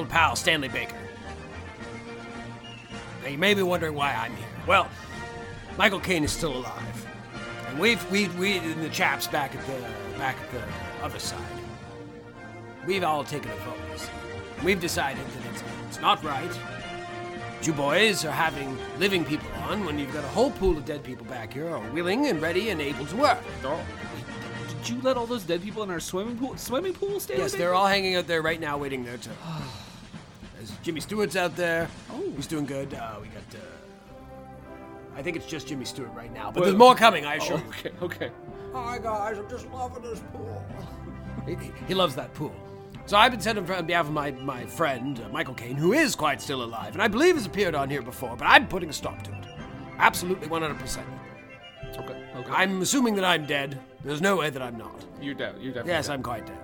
old pal, Stanley Baker. Now, you may be wondering why I'm here. Well, Michael Caine is still alive. And we've, we, we, and the chaps back at the, back at the other side, we've all taken a vote. you see. And we've decided that it's, it's not right. You boys are having living people on when you've got a whole pool of dead people back here who are willing and ready and able to work. Oh. Did you let all those dead people in our swimming pool? Swimming pool, Stanley? Yes, they're all hanging out there right now, waiting their turn. There's Jimmy Stewart's out there. Oh. he's doing good. Uh, we got. Uh, I think it's just Jimmy Stewart right now, but Well- there's more coming. I assure Oh, you. okay, okay. Hi guys, I'm just loving this pool. He, he- he loves that pool. So I've been sent on on behalf of my, my friend, uh, Michael Caine, who is quite still alive, and I believe has appeared on here before, but I'm putting a stop to it. Absolutely 100%. Okay, okay. I'm assuming that I'm dead. There's no way that I'm not. You're dead. You're definitely Yes, dead. I'm quite dead.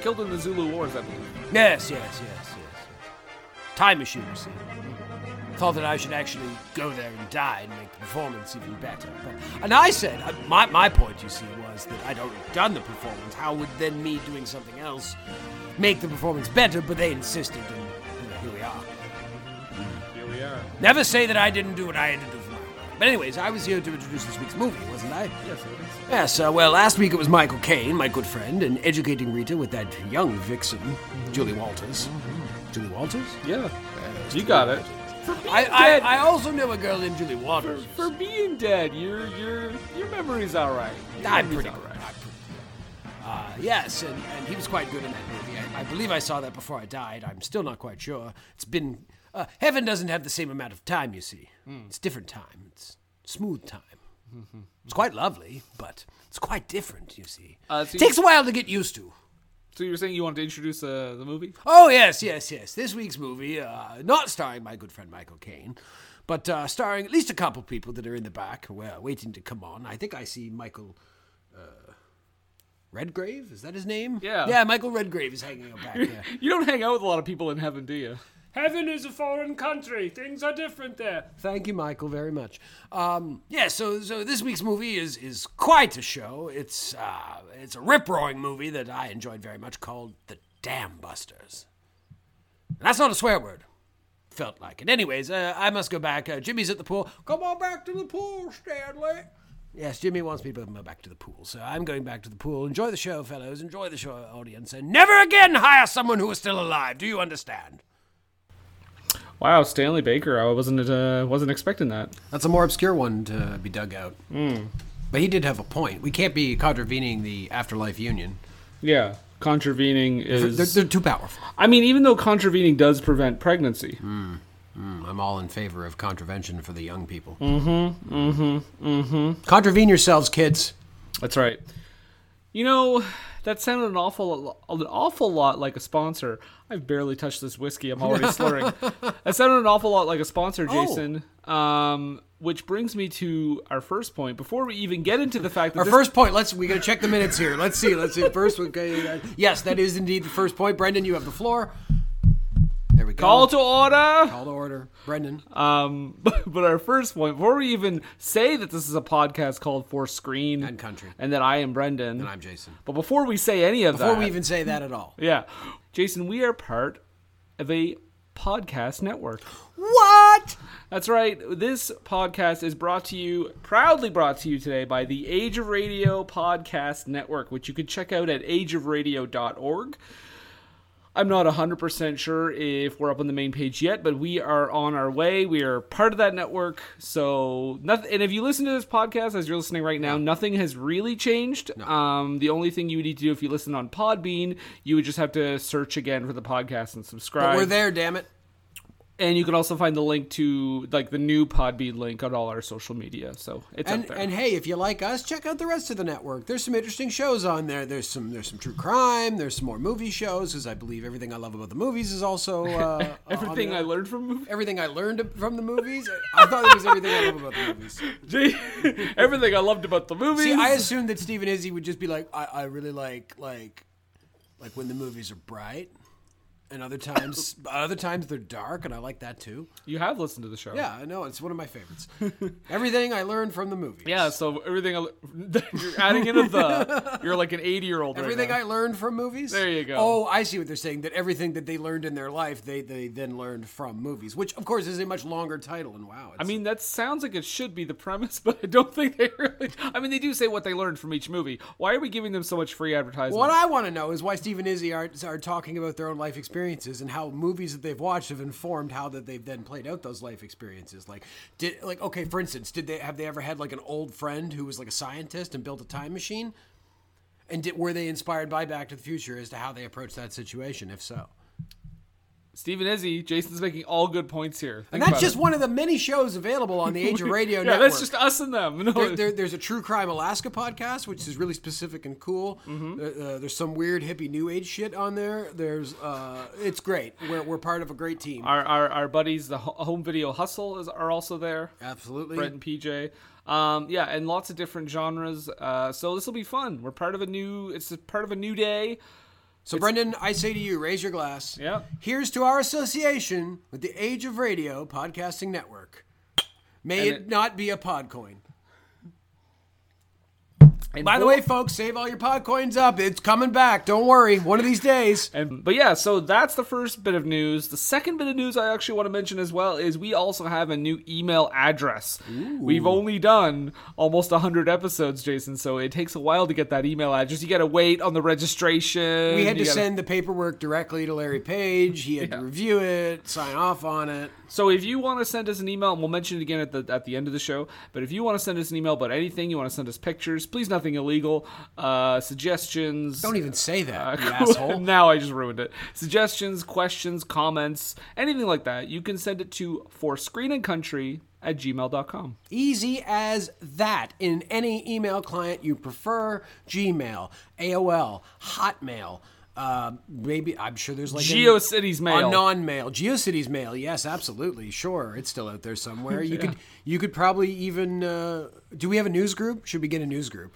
killed in the Zulu Wars, I believe. Yes, yes, yes, yes. Time machine, you see. Thought that I should actually go there and die and make the performance even better. But, and I said, uh, my, my point, you see, was that I'd already done the performance. How would then me doing something else make the performance better? But they insisted, and you know, here we are. Here we are. Never say that I didn't do what I had to do for my work. But anyways, I was here to introduce this week's movie, wasn't I? Yes, is. Yes, uh, well, last week it was Michael Caine, my good friend, and educating Rita with that young vixen, Julie Walters. Julie Walters? Yeah. You got it. For being I, I, dead. I also know a girl named Julie for, Waters. for being dead, your your your memory's all right. Your I'm memory's pretty all good. I'm pretty good. Uh, yes, and, and he was quite good in that movie. I, I believe I saw that before I died. I'm still not quite sure. It's been. Uh, heaven doesn't have the same amount of time, you see. Hmm. It's different time. It's smooth time. It's quite lovely, but it's quite different, you see. Uh, so you- Takes a while to get used to. So you were saying you wanted to introduce uh, the movie? Oh yes, yes, yes. This week's movie, uh, not starring my good friend Michael Caine, but uh, starring at least a couple people that are in the back, are waiting to come on. I think I see Michael uh, Redgrave. Is that his name? Yeah. Yeah, Michael Redgrave is hanging out back there. You don't hang out with a lot of people in heaven, do you? Heaven is a foreign country. Things are different there. Thank you, Michael, very much. Um, yeah, so so this week's movie is is quite a show. It's uh, it's a rip roaring movie that I enjoyed very much called The Dam Busters. And that's not a swear word. Felt like it. Anyways, uh, I must go back. Uh, Jimmy's at the pool. Come on back to the pool, Stanley. Yes, Jimmy wants me to go back to the pool, so I'm going back to the pool. Enjoy the show, fellows. Enjoy the show, audience, and never again hire someone who is still alive. Do you understand? Wow, Stanley Baker. I wasn't uh, wasn't expecting that. That's a more obscure one to be dug out. But he did have a point. We can't be contravening the afterlife union. Yeah, contravening is. They're, they're too powerful. I mean, even though contravening does prevent pregnancy. Mm, I'm all in favor of contravention for the young people. Mm-hmm. Mm-hmm. Mm-hmm. Contravene yourselves, kids. That's right. You know, that sounded an awful, an awful lot like a sponsor. I've barely touched this whiskey. I'm already slurring. That sounded an awful lot like a sponsor, Oh. Jason. Um, which brings me to our first point. Before we even get into the fact that Our first point. Let's we gotta check the minutes here. Let's see. Let's see. First, okay, yes, that is indeed the first point. Brendan, you have the floor. There we go. call to order. Call to order, Brendan. Um, but, but our first point, before we even say that this is a podcast called For Screen And Country. and that I am Brendan, And I'm Jason. but before we say any of Before that, before we even say that at all. yeah, Jason, we are part of a podcast network. What? That's right. This podcast is brought to you, proudly brought to you today by the Age of Radio Podcast Network, which you can check out at ageofradio.org. I'm not 100% sure if we're up on the main page yet, but we are on our way. We are part of that network. So, nothing, and if you listen to this podcast as you're listening right now, nothing has really changed. Um, the only thing you would need to do if you listen on Podbean, you would just have to search again for the podcast and subscribe. But we're there, damn it. And you can also find the link to like the new Podbean link on all our social media. So it's And up there. and hey, if you like us, check out the rest of the network. There's some interesting shows on there. There's some there's some true crime. There's some more movie shows because I believe everything I love about the movies is also uh, Everything I learned from movie- everything I learned from the movies. I thought it was everything I love about the movies. Gee, everything I loved about the movies. See, I assumed that Stephen Izzy would just be like, I, I really like like like when the movies are bright. And other times other times they're dark, and I like that too. You have listened to the show. Yeah, I know it's one of my favorites. Everything I learned from the movies. Yeah, so everything I- you're adding in a the. You're like an 80 year old. Everything I learned from movies. There you go. Oh, I see what they're saying. That everything that they learned in their life, they they then learned from movies, which of course is a much longer title. And wow, I mean, that sounds like it should be the premise, but I don't think they really. I mean, they do say what they learned from each movie. Why are we giving them so much free advertising? What I want to know is why Steve and Izzy are, are talking about their own life experiences and how movies that they've watched have informed how that they've then played out those life experiences. Like, did like okay, for instance, did they have they ever had like an old friend who was like a scientist and built a time machine? And did, were they inspired by Back to the Future as to how they approached that situation? If so, Stephen Izzy, Jason's making all good points here. and Think that's just it. one of the many shows available on the Age of Radio yeah, Network. that's just us and them. No, There, there- there's a True Crime Alaska podcast, which is really specific and cool. Mm-hmm. Uh, there's some weird hippie new age shit on there. There's, uh, it's great. We're, we're part of a great team. our, our our buddies, the Home Video Hustle, is are also there. Absolutely. Brett and PJ. Um, yeah, and lots of different genres. Uh, so this will be fun. We're part of a new. It's a part of a new day. So, Brendan, I say to you, raise your glass. Yeah. Here's to our association with the Age of Radio Podcasting Network. May it, it- not be a podcoin. And By the way, folks, save all your podcoins up. It's coming back. Don't worry. One of these days. And but yeah, so that's the first bit of news. The second bit of news I actually want to mention as well is we also have a new email address. We've only done almost 100 episodes, Jason, so it takes a while to get that email address. You got to wait on the registration. We had to gotta- send the paperwork directly to Larry Page. He had to review it, sign off on it. So if you want to send us an email, and we'll mention it again at the at the end of the show. But if you want to send us an email about anything, you want to send us pictures, please nothing illegal, uh, suggestions. Don't even say that, you Uh, asshole. now I just ruined it. Suggestions, questions, comments, anything like that, you can send it to for screen and country at gmail.com. Easy as that in any email client you prefer Gmail, AOL, Hotmail. Uh, maybe I'm sure there's like a- GeoCities mail. a non-mail, GeoCities mail. Yes, absolutely, sure, it's still out there somewhere. You could you could probably even. Uh, do we have a news group? Should we get a news group?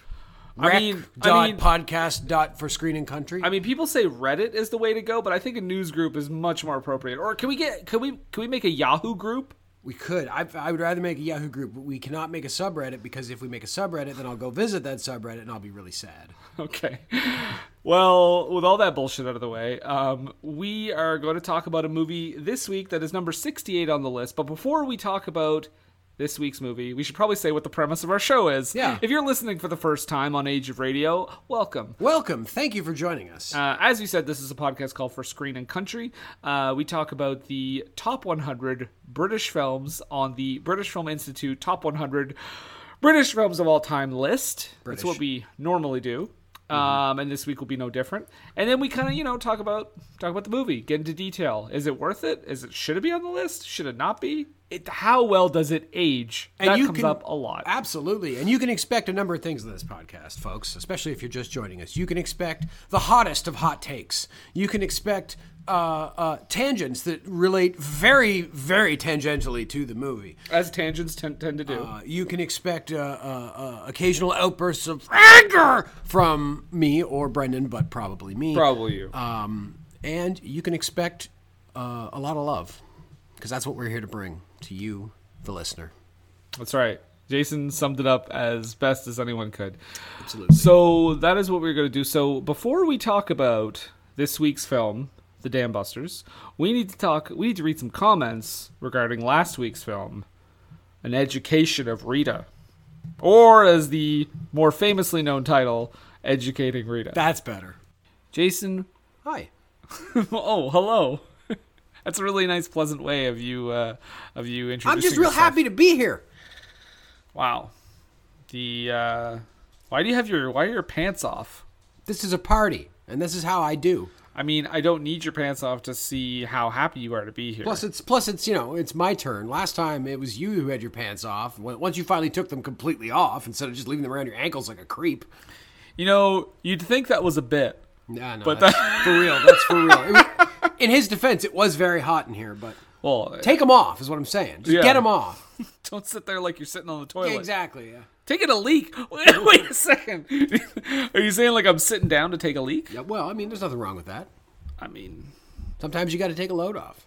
I Rec mean- I mean- podcast dot for screen and country. I mean, people say Reddit is the way to go, but I think a news group is much more appropriate. Or can we get can we can we make a Yahoo group? We could. I, I would rather make a Yahoo group, but we cannot make a subreddit because if we make a subreddit, then I'll go visit that subreddit and I'll be really sad. Okay. Well, with all that bullshit out of the way, um, we are going to talk about a movie this week that is number 68 on the list. But before we talk about this week's movie, we should probably say what the premise of our show is. Yeah. If you're listening for the first time on Age of Radio, welcome. Welcome. Thank you for joining us. Uh, as we said, this is a podcast called For Screen and Country. Uh, we talk about the top 100 British films on the British Film Institute top 100 British films of all time list. That's what we normally do. Um, and this week will be no different. And then we kind of, you know, talk about talk about the movie, get into detail. Is it worth it? Is it should it be on the list? Should it not be? It, how well does it age? And that comes up a lot. Absolutely. And you can expect a number of things in this podcast, folks, especially if you're just joining us. You can expect the hottest of hot takes. You can expect uh, uh, tangents that relate very, very tangentially to the movie. as tangents tend, tend to do. Uh, you can expect uh, uh, uh, occasional outbursts of anger from me or Brendan, but probably me. Probably you. Um, and you can expect uh, a lot of love because that's what we're here to bring to you, the listener. That's right. Jason summed it up as best as anyone could. Absolutely. So that is what we're going to do. So before we talk about this week's film, The Dam Busters, we need to talk. We need to read some comments regarding last week's film, An Education of Rita, or as the more famously known title, Educating Rita. That's better. Jason, Hi. oh hello. That's a really nice, pleasant way of you uh, of you introducing. I'm just real yourself. happy to be here. Wow. The uh why do you have your why are your pants off? This is a party, and this is how I do. I mean, I don't need your pants off to see how happy you are to be here. Plus, it's plus it's you know it's my turn. Last time it was you who had your pants off. Once you finally took them completely off instead of just leaving them around your ankles like a creep. you know, you'd think that was a bit. Nah, no, But that's for real. That's for real. In his defense, it was very hot in here, but Well, take them off is what I'm saying. Just Yeah. get them off. don't sit there like you're sitting on the toilet. exactly. Yeah. Taking a leak. Wait, wait a second. Are you saying like I'm sitting down to take a leak? yeah. Well, I mean, there's nothing wrong with that. I mean, Sometimes you got to take a load off.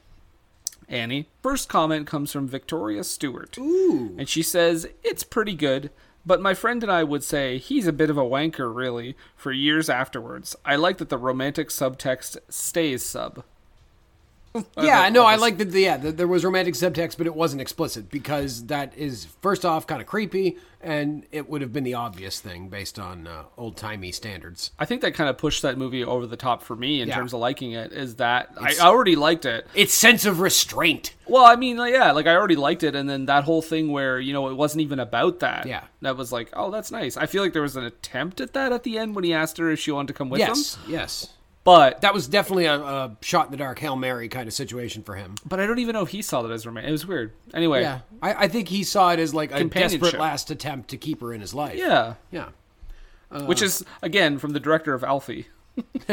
Annie. First comment comes from Victoria Stewart. Ooh. And she says, It's pretty good, but my friend and I would say he's a bit of a wanker, really, for years afterwards. I like that the romantic subtext stays sub. Yeah, no, I like that. The, yeah, that there was romantic subtext, but it wasn't explicit because that is first off kind of creepy, and it would have been the obvious thing based on uh, old timey standards. I think that kind of pushed that movie over the top for me in Yeah. terms of liking it. Is that I already liked it. Its sense of restraint. Well, I mean, like, yeah, like I already liked it, and then that whole thing where you know it wasn't even about that. Yeah. that was like, oh, that's nice. I feel like there was an attempt at that at the end when he asked her if she wanted to come with him. Yes, yes. But That was definitely a, a shot in the dark, hail mary kind of situation for him. but I don't even know if he saw that as romantic. It was weird. Anyway, Yeah, I, I think he saw it as like a desperate last attempt to keep her in his life. yeah, yeah. which is again from the director of Alfie.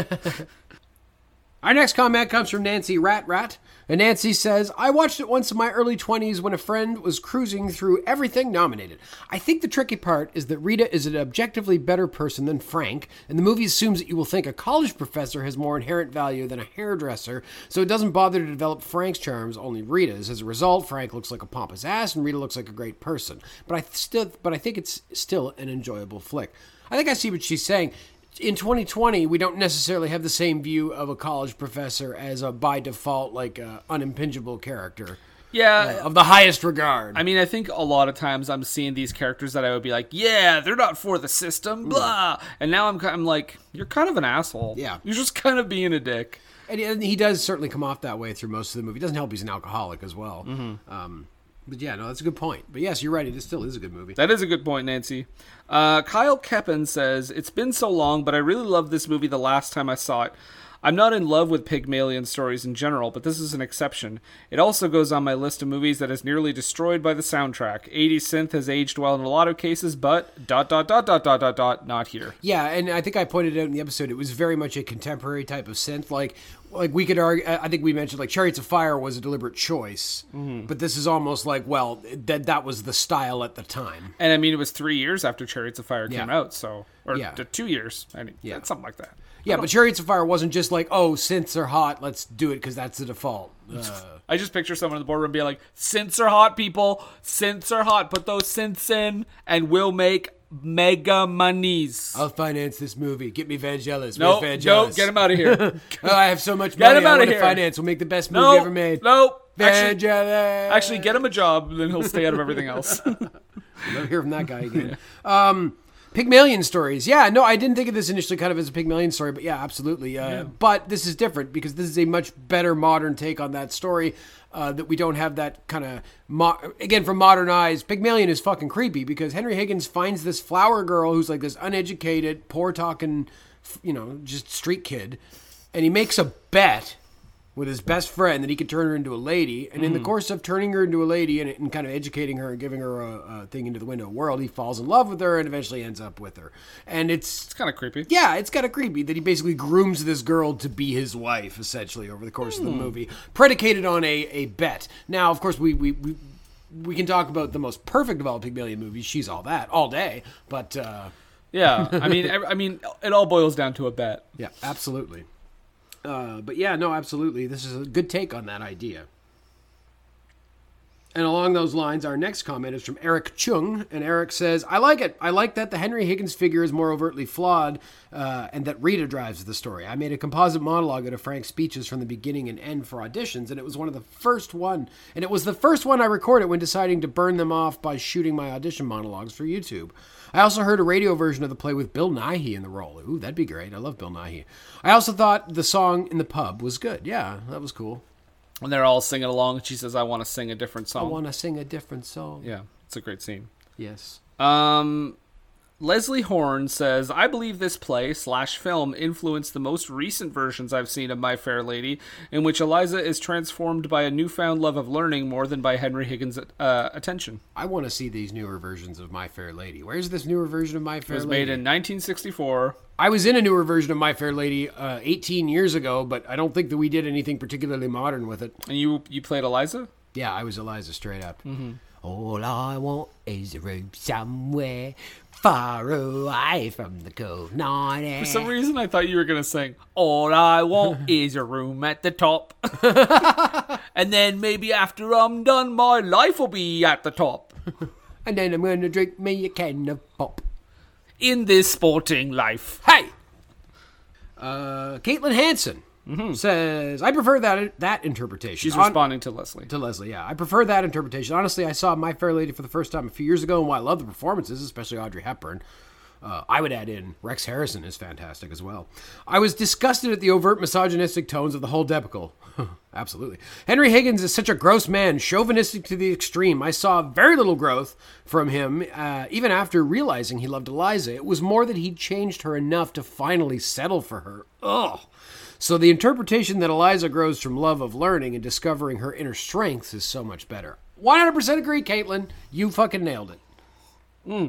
Our next comment comes from Nancy Rat Rat. And Nancy says, I watched it once in my early 20s when a friend was cruising through everything nominated. I think the tricky part is that Rita is an objectively better person than Frank, and the movie assumes that you will think a college professor has more inherent value than a hairdresser, so it doesn't bother to develop Frank's charms, only Rita's. As a result, Frank looks like a pompous ass, and Rita looks like a great person. But I still, but I think it's still an enjoyable flick. I think I see what she's saying in 2020 we don't necessarily have the same view of a college professor as a by default like uh, unimpingible character Yeah, of the highest regard I mean, I think a lot of times I'm seeing these characters that I would be like, yeah, they're not for the system, blah. And now I'm, I'm like, you're kind of an asshole. Yeah. You're just kind of being a dick. and, and he does certainly come off that way through most of the movie it doesn't help he's an alcoholic as well um, but yeah no that's a good point but yes you're right it still is a good movie That is a good point, Nancy. Uh, Kyle Keppen says, It's been so long, but I really loved this movie the last time I saw it. I'm not in love with Pygmalion stories in general, but this is an exception. It also goes on my list of movies that is nearly destroyed by the soundtrack. 80s synth has aged well in a lot of cases, but dot dot dot dot dot dot dot not here. Yeah, and I think I pointed out in the episode it was very much a contemporary type of synth. Like, like we could argue. I think we mentioned like Chariots of Fire was a deliberate choice, but this is almost like well that that was the style at the time. And I mean, it was three years after Chariots of Fire came Yeah. out, so or Yeah. two years. I mean, Yeah. yeah, something like that. Yeah, but Chariots of Fire wasn't just like oh synths are hot, let's do it because that's the default. Uh, I just picture someone in the boardroom being like, "Synths are hot, people. Synths are hot. Put those synths in, and we'll make mega monies." I'll finance this movie. Get me Vangelis. no, Where's no, Vangelis? get him out of here. Oh, I have so much money. Get him out of here. finance. We'll make the best movie no, ever made. no. Actually, Vangelis. actually, get him a job, then he'll stay out of everything else. Never hear from that guy again. um, Pygmalion stories. Yeah, no, I didn't think of this initially kind of as a Pygmalion story, but yeah, absolutely. Uh, But this is different because this is a much better modern take on that story. Uh, that we don't have that kind of mo- again from modern eyes. Pygmalion is fucking creepy because Henry Higgins finds this flower girl who's like this uneducated, poor talking, you know, just street kid, and he makes a bet with his best friend that he could turn her into a lady. And in the course of turning her into a lady and, and kind of educating her and giving her a, a thing into the window world, he falls in love with her and eventually ends up with her. And it's it's kind of creepy. yeah, it's kind of creepy that he basically grooms this girl to be his wife, essentially, over the course of the movie, predicated on a, a bet. Now, of course, we, we, we, we can talk about the most perfect of all Pygmalion movies. She's all that all day, but uh, Yeah, I mean, I mean, it all boils down to a bet. yeah, absolutely. Uh, but yeah, no, absolutely. This is a good take on that idea. And along those lines, our next comment is from Eric Chung. And Eric says, I like it. I like that the Henry Higgins figure is more overtly flawed uh, and that Rita drives the story. I made a composite monologue out of Frank's speeches from the beginning and end for auditions, and it was one of the first one. And it was the first one I recorded when deciding to burn them off by shooting my audition monologues for YouTube. I also heard a radio version of the play with Bill Nighy in the role. Ooh, that'd be great. I love Bill Nighy. I also thought the song in the pub was good. Yeah, that was cool. And they're all singing along, and she says, "I want to sing a different song." I want to sing a different song. yeah, it's a great scene. Yes. Um, Leslie Horn says, I believe this play slash film influenced the most recent versions I've seen of My Fair Lady, in which Eliza is transformed by a newfound love of learning more than by Henry Higgins' uh, attention. I want to see these newer versions of My Fair Lady. Where's this newer version of My Fair Lady? It was Lady? made in 1964. I was in a newer version of My Fair Lady uh, 18 years ago, but I don't think that we did anything particularly modern with it. And you you played Eliza? Yeah, I was Eliza straight up. Mm-hmm. All I want is a room somewhere far away from the cold night. For some reason, I thought you were gonna sing "All I Want Is a Room at the Top," and then maybe after I'm done, my life will be at the top. And then I'm gonna drink me a can of pop. In this sporting life, Hey! Uh, Caitlin Hanson says, I prefer that that interpretation. she's On- responding to Leslie. to Leslie, yeah. I prefer that interpretation. Honestly, I saw My Fair Lady for the first time a few years ago, and while I love the performances, especially Audrey Hepburn, uh, I would add in Rex Harrison is fantastic as well. I was disgusted at the overt misogynistic tones of the whole debacle. Absolutely. Henry Higgins is such a gross man, chauvinistic to the extreme. I saw very little growth from him, uh, even after realizing he loved Eliza. It was more that he'd changed her enough to finally settle for her. Ugh. So the interpretation that Eliza grows from love of learning and discovering her inner strengths is so much better. 100% agree, Caitlin. You fucking nailed it. Hmm.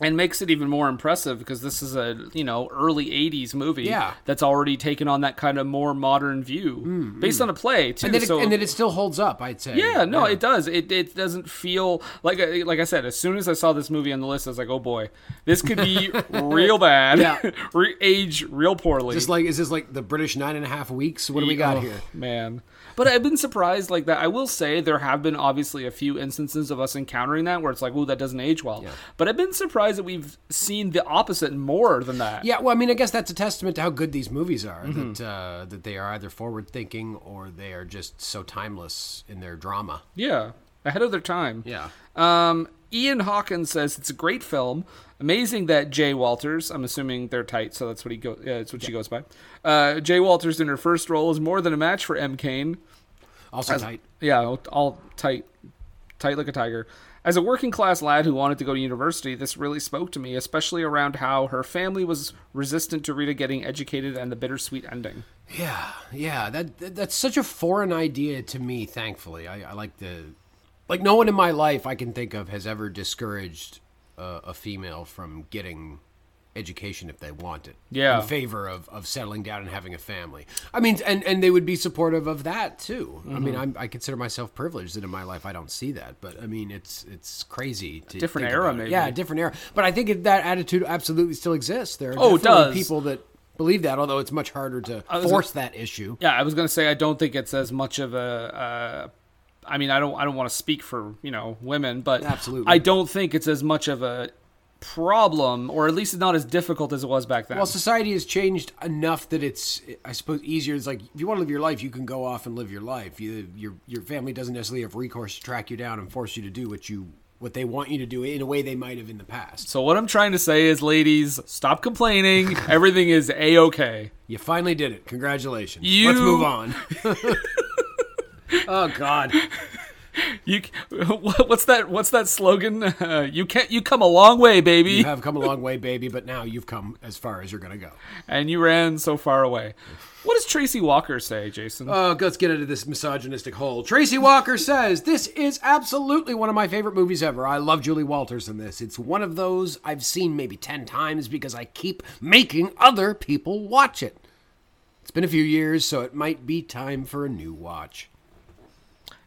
And makes it even more impressive because this is a you know early 80s movie Yeah. that's already taken on that kind of more modern view mm-hmm. based on a play too And that, it, so and that it still holds up, I'd say. yeah no it does it, it doesn't feel like I- like i said as soon as i saw this movie on the list i was like oh boy this could be real bad Yeah. Re- age real poorly Just like, is this like the British nine and a half weeks? What do we got Oh, here? man but i've been surprised like that i will say there have been obviously a few instances of us encountering that where it's like oh that doesn't age well but i've been surprised that we've seen the opposite more than that Yeah, well, I mean, I guess that's a testament to how good these movies are. Mm-hmm. That uh, that they are either forward thinking or they are just so timeless in their drama. Yeah, ahead of their time. Yeah. Um, Ian Hawkins says it's a great film. Amazing that Jay Walters, I'm assuming they're tight, so that's what he go. Yeah, that's what she goes by. Uh, Jay Walters in her first role is more than a match for M. Caine. Also tight. Yeah, all- all tight, tight like a tiger. As a working class lad who wanted to go to university, this really spoke to me, especially around how her family was resistant to Rita getting educated and the bittersweet ending. Yeah, yeah. That, that that's such a foreign idea to me. Thankfully, I, I like the like no one in my life I can think of has ever discouraged uh, a female from getting education if they want it. Yeah. in favor of, of settling down and having a family. I mean, and and they would be supportive of that too. I Mm-hmm. mean, I'm, I consider myself privileged that in my life I don't see that, but I mean, it's it's crazy. To Different era, maybe. Yeah, different era. But I think that attitude absolutely still exists. There are Oh, it definitely does. people that believe that, although it's much harder to force that issue. Yeah, I was gonna say I don't think it's as much of a. Uh, I mean, I don't. I don't want to speak for you know women, but Absolutely. I don't think it's as much of a problem, or at least it's not as difficult as it was back then. Well, society has changed enough that it's, I suppose, easier. It's like if you want to live your life, you can go off and live your life. You, your your family doesn't necessarily have recourse to track you down and force you to do what you what they want you to do in a way they might have in the past. so what I'm trying to say is, ladies, stop complaining. Everything is a okay. You finally did it. Congratulations. You- Let's move on. oh God. You what's that? What's that slogan? Uh, you can't. You come a long way, baby, You have come a long way, baby, but now you've come as far as you're gonna go. and you ran so far away. What does Tracy Walker say, Jason? Oh, let's get into this misogynistic hole. Tracy Walker says, This is absolutely one of my favorite movies ever. I love Julie Walters in this. It's one of those I've seen maybe 10 times because I keep making other people watch it. It's been a few years, so it might be time for a new watch.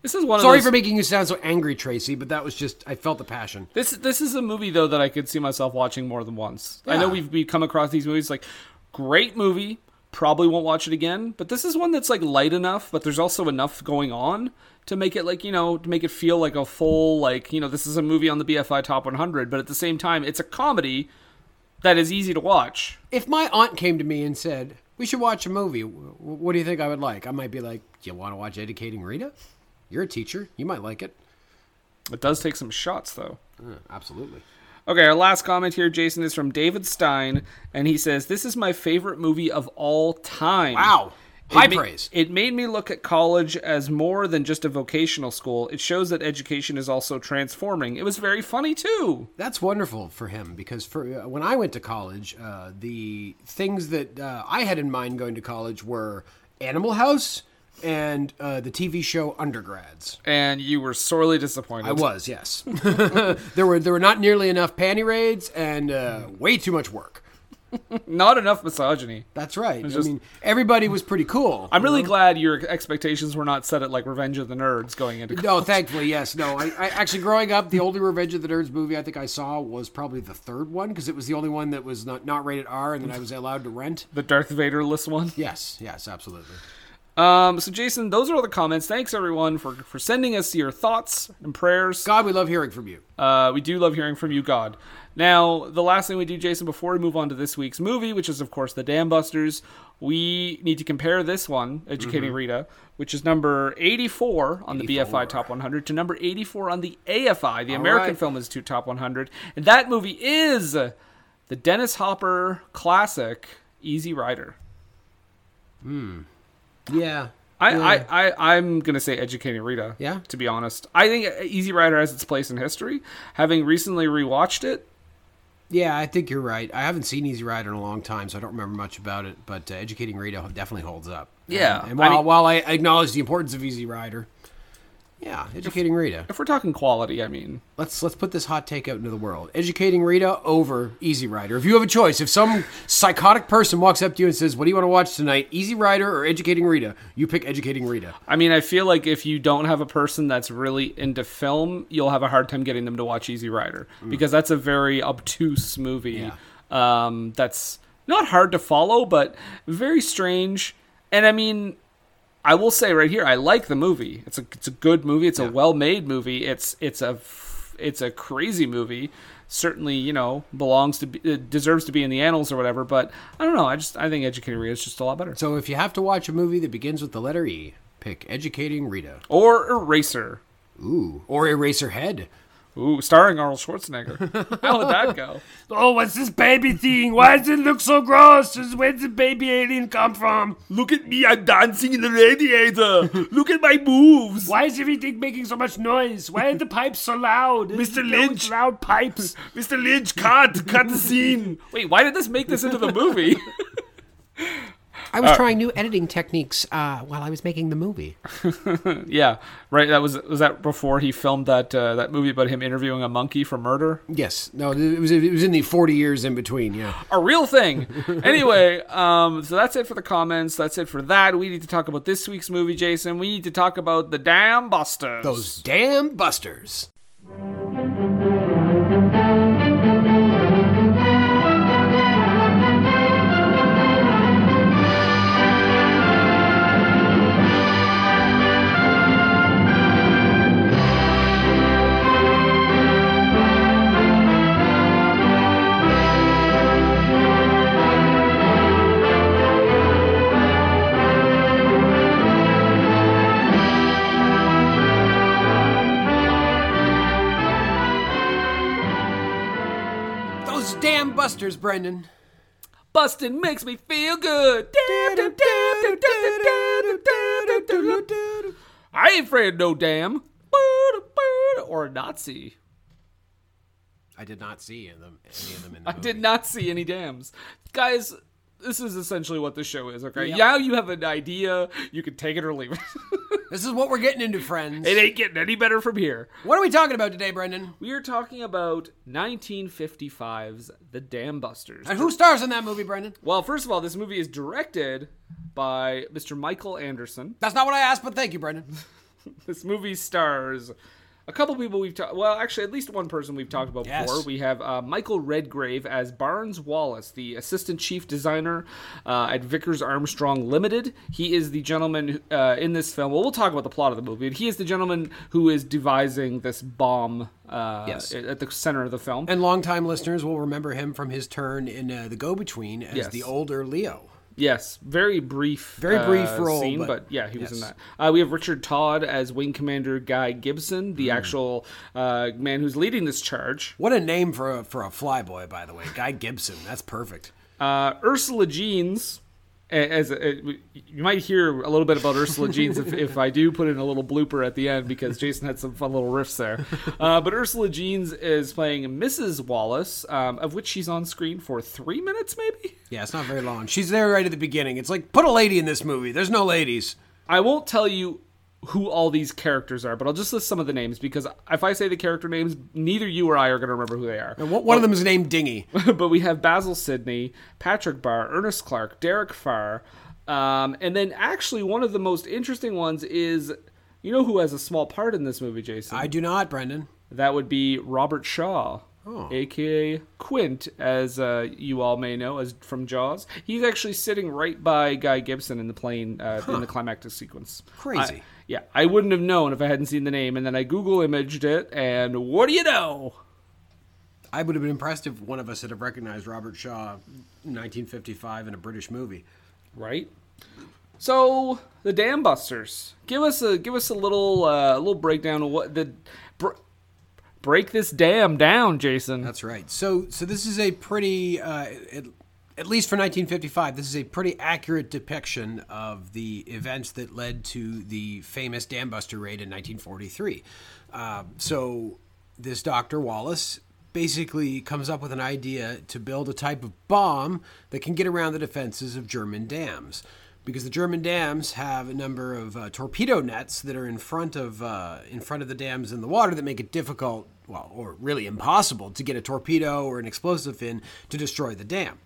This is one. Sorry of those, for making you sound so angry, Tracy, but that was just, I felt the passion. This this is a movie though that I could see myself watching more than once. I know we've we come across these movies like great movie, probably won't watch it again, but this is one that's like light enough, but there's also enough going on to make it like, you know, to make it feel like a full like, you know, this is a movie on the BFI Top 100, but at the same time it's a comedy that is easy to watch. If my aunt came to me and said, We should watch a movie, what do you think I would like? I might be like, You want to watch Educating Rita? You're a teacher. You might like it. It does take some shots though. Uh, absolutely. Okay, our last comment here, Jason, is from David Stein, and he says, This is my favorite movie of all time. Wow. It High ma- praise. It made me look at college as more than just a vocational school. It shows that education is also transforming. It was very funny, too. That's wonderful for him because for uh, when I went to college, uh, the things that uh, I had in mind going to college were Animal House and uh, the TV show Undergrads. And you were sorely disappointed. I was, yes. there were there were not nearly enough panty raids and uh, way too much work. Not enough misogyny. That's right. I mean, everybody was pretty cool. I'm really glad your expectations were not set at like Revenge of the Nerds going into. No, thankfully, yes. No, I, I actually growing up, the only Revenge of the Nerds movie I think I saw was probably the third one because it was the only one that was not not rated R and that I was allowed to rent. The Darth Vader list one. Yes, yes, absolutely. Um, so Jason, those are all the comments. Thanks everyone for for sending us your thoughts and prayers. God, we love hearing from you. Uh, we do love hearing from you, God. Now, the last thing we do, Jason, before we move on to this week's movie, which is of course the Dam Busters, we need to compare this one, Educating Rita, which is number 84 on the BFI Top 100, to number 84 on the AFI, the American right. Film Institute Top 100, and that movie is the Dennis Hopper classic Easy Rider. Yeah. I, Yeah. I, I, I'm going to say Educating Rita. Yeah? To be honest. I think Easy Rider has its place in history. Having recently rewatched it, Yeah, I think you're right. I haven't seen Easy Rider in a long time, so I don't remember much about it. But uh, Educating Rita definitely holds up. Yeah, and, and I while, mean- while I acknowledge the importance of Easy Rider, yeah, Educating Rita. if we're talking quality, I mean, Let's let's put this hot take out into the world. Educating Rita over Easy Rider. If you have a choice, if some psychotic person walks up to you and says, "What do you want to watch tonight? Easy Rider or Educating Rita?" You pick Educating Rita. I mean, I feel like if you don't have a person that's really into film, you'll have a hard time getting them to watch Easy Rider because that's a very obtuse movie. Um, that's not hard to follow, but very strange. And I mean, I will say right here, I like the movie. It's a it's a good movie. It's a well made movie. It's it's a it's a crazy movie. Certainly, you know, belongs to be, it deserves to be in the annals or whatever. But I don't know. I just I think Educating Rita is just a lot better. So if you have to watch a movie that begins with the letter E, pick Educating Rita. Or Eraser. Ooh, or Eraserhead. Ooh, starring Arnold Schwarzenegger. How would that go? Oh, what's this baby thing? Why does it look so gross? Where's the baby alien come from? Look at me, I'm dancing in the radiator. Look at my moves. Why is everything making so much noise? Why are the pipes so loud? Mr. Lynch. Loud pipes. Mr. Lynch, cut, cut the scene. Wait, why did this make this into the movie? I was trying new editing techniques uh, while I was making the movie. yeah, right. That was was that before he filmed that uh, that movie about him interviewing a monkey for murder. Yes, no, it was it was in the forty years in between. Yeah, a real thing. anyway, um, so that's it for the comments. That's it for that. We need to talk about this week's movie, Jason. We need to talk about the Damn Busters. those damn busters. Brendan. Bustin' makes me feel good. I ain't afraid of no damn. Or a Nazi. I did not see any of them in the I did not see any dams. Guys, this is essentially what the show is, okay? Yep. Now you have an idea, you can take it or leave it. This is what we're getting into, friends. it ain't getting any better from here. What are we talking about today, Brendan? We are talking about 1955's The Dam Busters. And who stars in that movie, Brendan? Well, first of all, this movie is directed by Mr. Michael Anderson. That's not what I asked, but thank you, Brendan. This movie stars a couple people we've talked. Well, actually, at least one person we've talked about Yes. before. We have uh, Michael Redgrave as Barnes Wallis, the assistant chief designer uh, at Vickers Armstrong Limited. He is the gentleman uh, in this film. Well, we'll talk about the plot of the movie. He is the gentleman who is devising this bomb. Uh, Yes. at the center of the film. And longtime listeners will remember him from his turn in uh, The Go Between as Yes. the older Leo. Yes, very brief, Very brief uh, role, scene, but, but- yeah, he was in that. Uh, we have Richard Todd as Wing Commander Guy Gibson, the actual uh, man who's leading this charge. What a name for a, for a flyboy, by the way. Guy Gibson. That's perfect. Uh, Ursula Jeans, as you might hear a little bit about Ursula Jeans if, if I do put in a little blooper at the end because Jason had some fun little riffs there. Uh, but Ursula Jeans is playing Mrs. Wallis, um, of which she's on screen for three minutes, maybe. Yeah, it's not very long. She's there right at the beginning. It's like, put a lady in this movie. There's no ladies. I won't tell you who all these characters are, but I'll just list some of the names because if I say the character names, neither you or I are going to remember who they are. And one of them is named Dingy. but we have Basil Sydney, Patrick Barr, Ernest Clark, Derek Farr, um, and then actually one of the most interesting ones is you know who has a small part in this movie, Jason? I do not, Brendan. That would be Robert Shaw, Oh. aka Quint, as uh, you all may know, as from Jaws. He's actually sitting right by Guy Gibson in the plane uh, in the climactic sequence. Crazy. I- yeah, I wouldn't have known if I hadn't seen the name, and then I Google imaged it, and what do you know? I would have been impressed if one of us had have recognized Robert Shaw, 1955, in a British movie. Right. So the Dam Busters. Give us a give us a little uh, a little breakdown of what the br- break this dam down, Jason. That's right. So, so this is a pretty, uh, at, at least for 1955, this is a pretty accurate depiction of the events that led to the famous dam buster raid in 1943. Uh, so, this Dr. Wallis basically comes up with an idea to build a type of bomb that can get around the defenses of German dams. Because the German dams have a number of uh, torpedo nets that are in front of uh, in front of the dams in the water that make it difficult, well, or really impossible to get a torpedo or an explosive in to destroy the dam.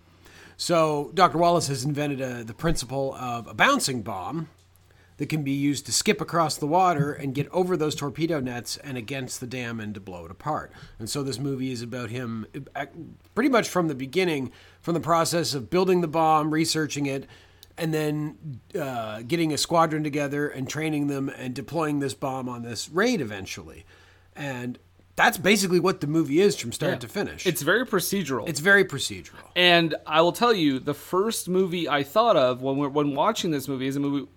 So Dr. Wallis has invented a, the principle of a bouncing bomb that can be used to skip across the water and get over those torpedo nets and against the dam and to blow it apart. And so this movie is about him uh, pretty much from the beginning, from the process of building the bomb, researching it, and then uh, getting a squadron together and training them and deploying this bomb on this raid eventually. And that's basically what the movie is from start to finish. It's very procedural. it's very procedural. and I will tell you, the first movie I thought of when we're, when watching this movie is a movie.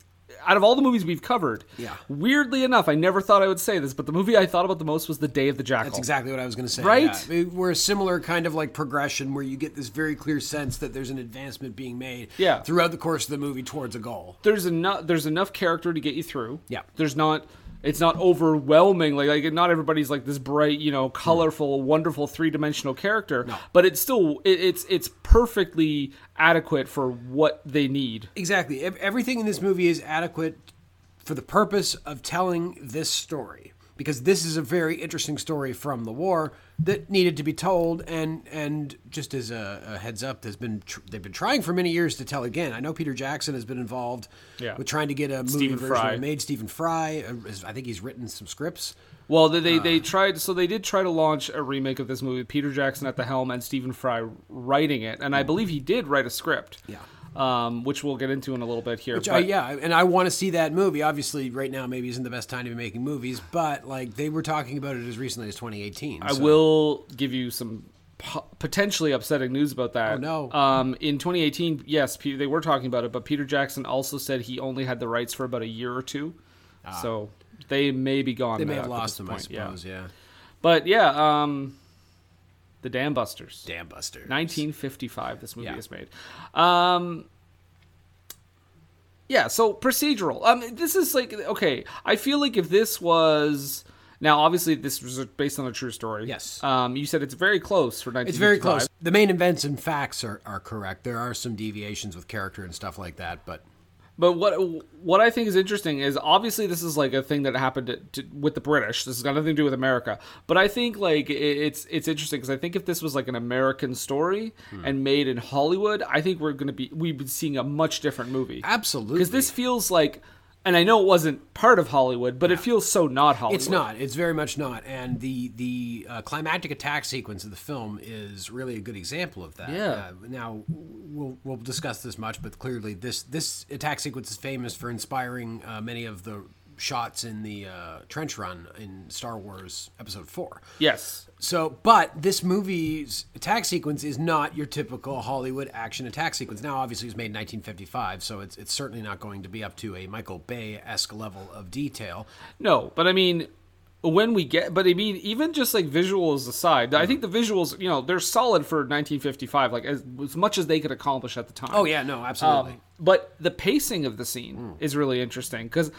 Out of all the movies we've covered, Yeah. Weirdly enough, I never thought I would say this, but the movie I thought about the most was The Day of the Jackal. That's exactly what I was going to say. Right? Yeah. We- We're a similar kind of like progression where you get this very clear sense that there's an advancement being made Yeah. throughout the course of the movie towards a goal. there's enough there's enough character to get you through. Yeah. There's not it's not overwhelming like like not everybody's like this bright, you know, colorful, wonderful three-dimensional character, but it's still it, it's it's perfectly adequate for what they need. Exactly. Everything in this movie is adequate for the purpose of telling this story. Because this is a very interesting story from the war that needed to be told, and and just as a, a heads up, there's been tr- they've been trying for many years to tell again. I know Peter Jackson has been involved Yeah. with trying to get a movie Stephen version Fry. made. Stephen Fry, uh, I think he's written some scripts. Well, they they, Uh. they tried so they did try to launch a remake of this movie, Peter Jackson at the helm and Stephen Fry writing it, and I believe he did write a script. Yeah. Um, which we'll get into in a little bit here. Which but- I, yeah, and I want to see that movie. Obviously, right now maybe isn't the best time to be making movies, but like they were talking about it as recently as 2018. I so- will give you some po- potentially upsetting news about that. Oh, no. Um, in 2018, yes, Pe- they were talking about it, but Peter Jackson also said he only had the rights for about a year or two, so they may be gone. Ah. They may have lost them, I point, yeah. suppose. Yeah. But yeah, um, the Dam Busters. Dam Busters. 1955 this movie Yeah. is made um yeah so procedural um this is like okay i feel like if this was now obviously this was based on a true story Yes. um you said it's very close for 1955 It's very close. The main events and facts are, are correct. There are some deviations with character and stuff like that, but But what what I think is interesting is obviously this is like a thing that happened to, to, with the British. This has got nothing to do with America. But I think like it, it's it's interesting because I think if this was like an American story Hmm. and made in Hollywood, I think we're gonna be we'd be seeing a much different movie. absolutely. Because this feels like, and I know it wasn't part of Hollywood, but it feels so not Hollywood. It's not. It's very much not. And the the uh, climactic attack sequence of the film is really a good example of that. Yeah. Uh, now we'll we'll discuss this much, but clearly this this attack sequence is famous for inspiring uh, many of the shots in the uh, trench run in Star Wars Episode Four. Yes. So, but this movie's attack sequence is not your typical Hollywood action attack sequence. Now, obviously, it was made in 1955, so it's it's certainly not going to be up to a Michael Bay esque level of detail. No, but I mean, when we get, but I mean, even just like visuals aside, I think the visuals, you know, they're solid for 1955, like as, as much as they could accomplish at the time. Oh yeah, no, absolutely. Um, but the pacing of the scene is really interesting because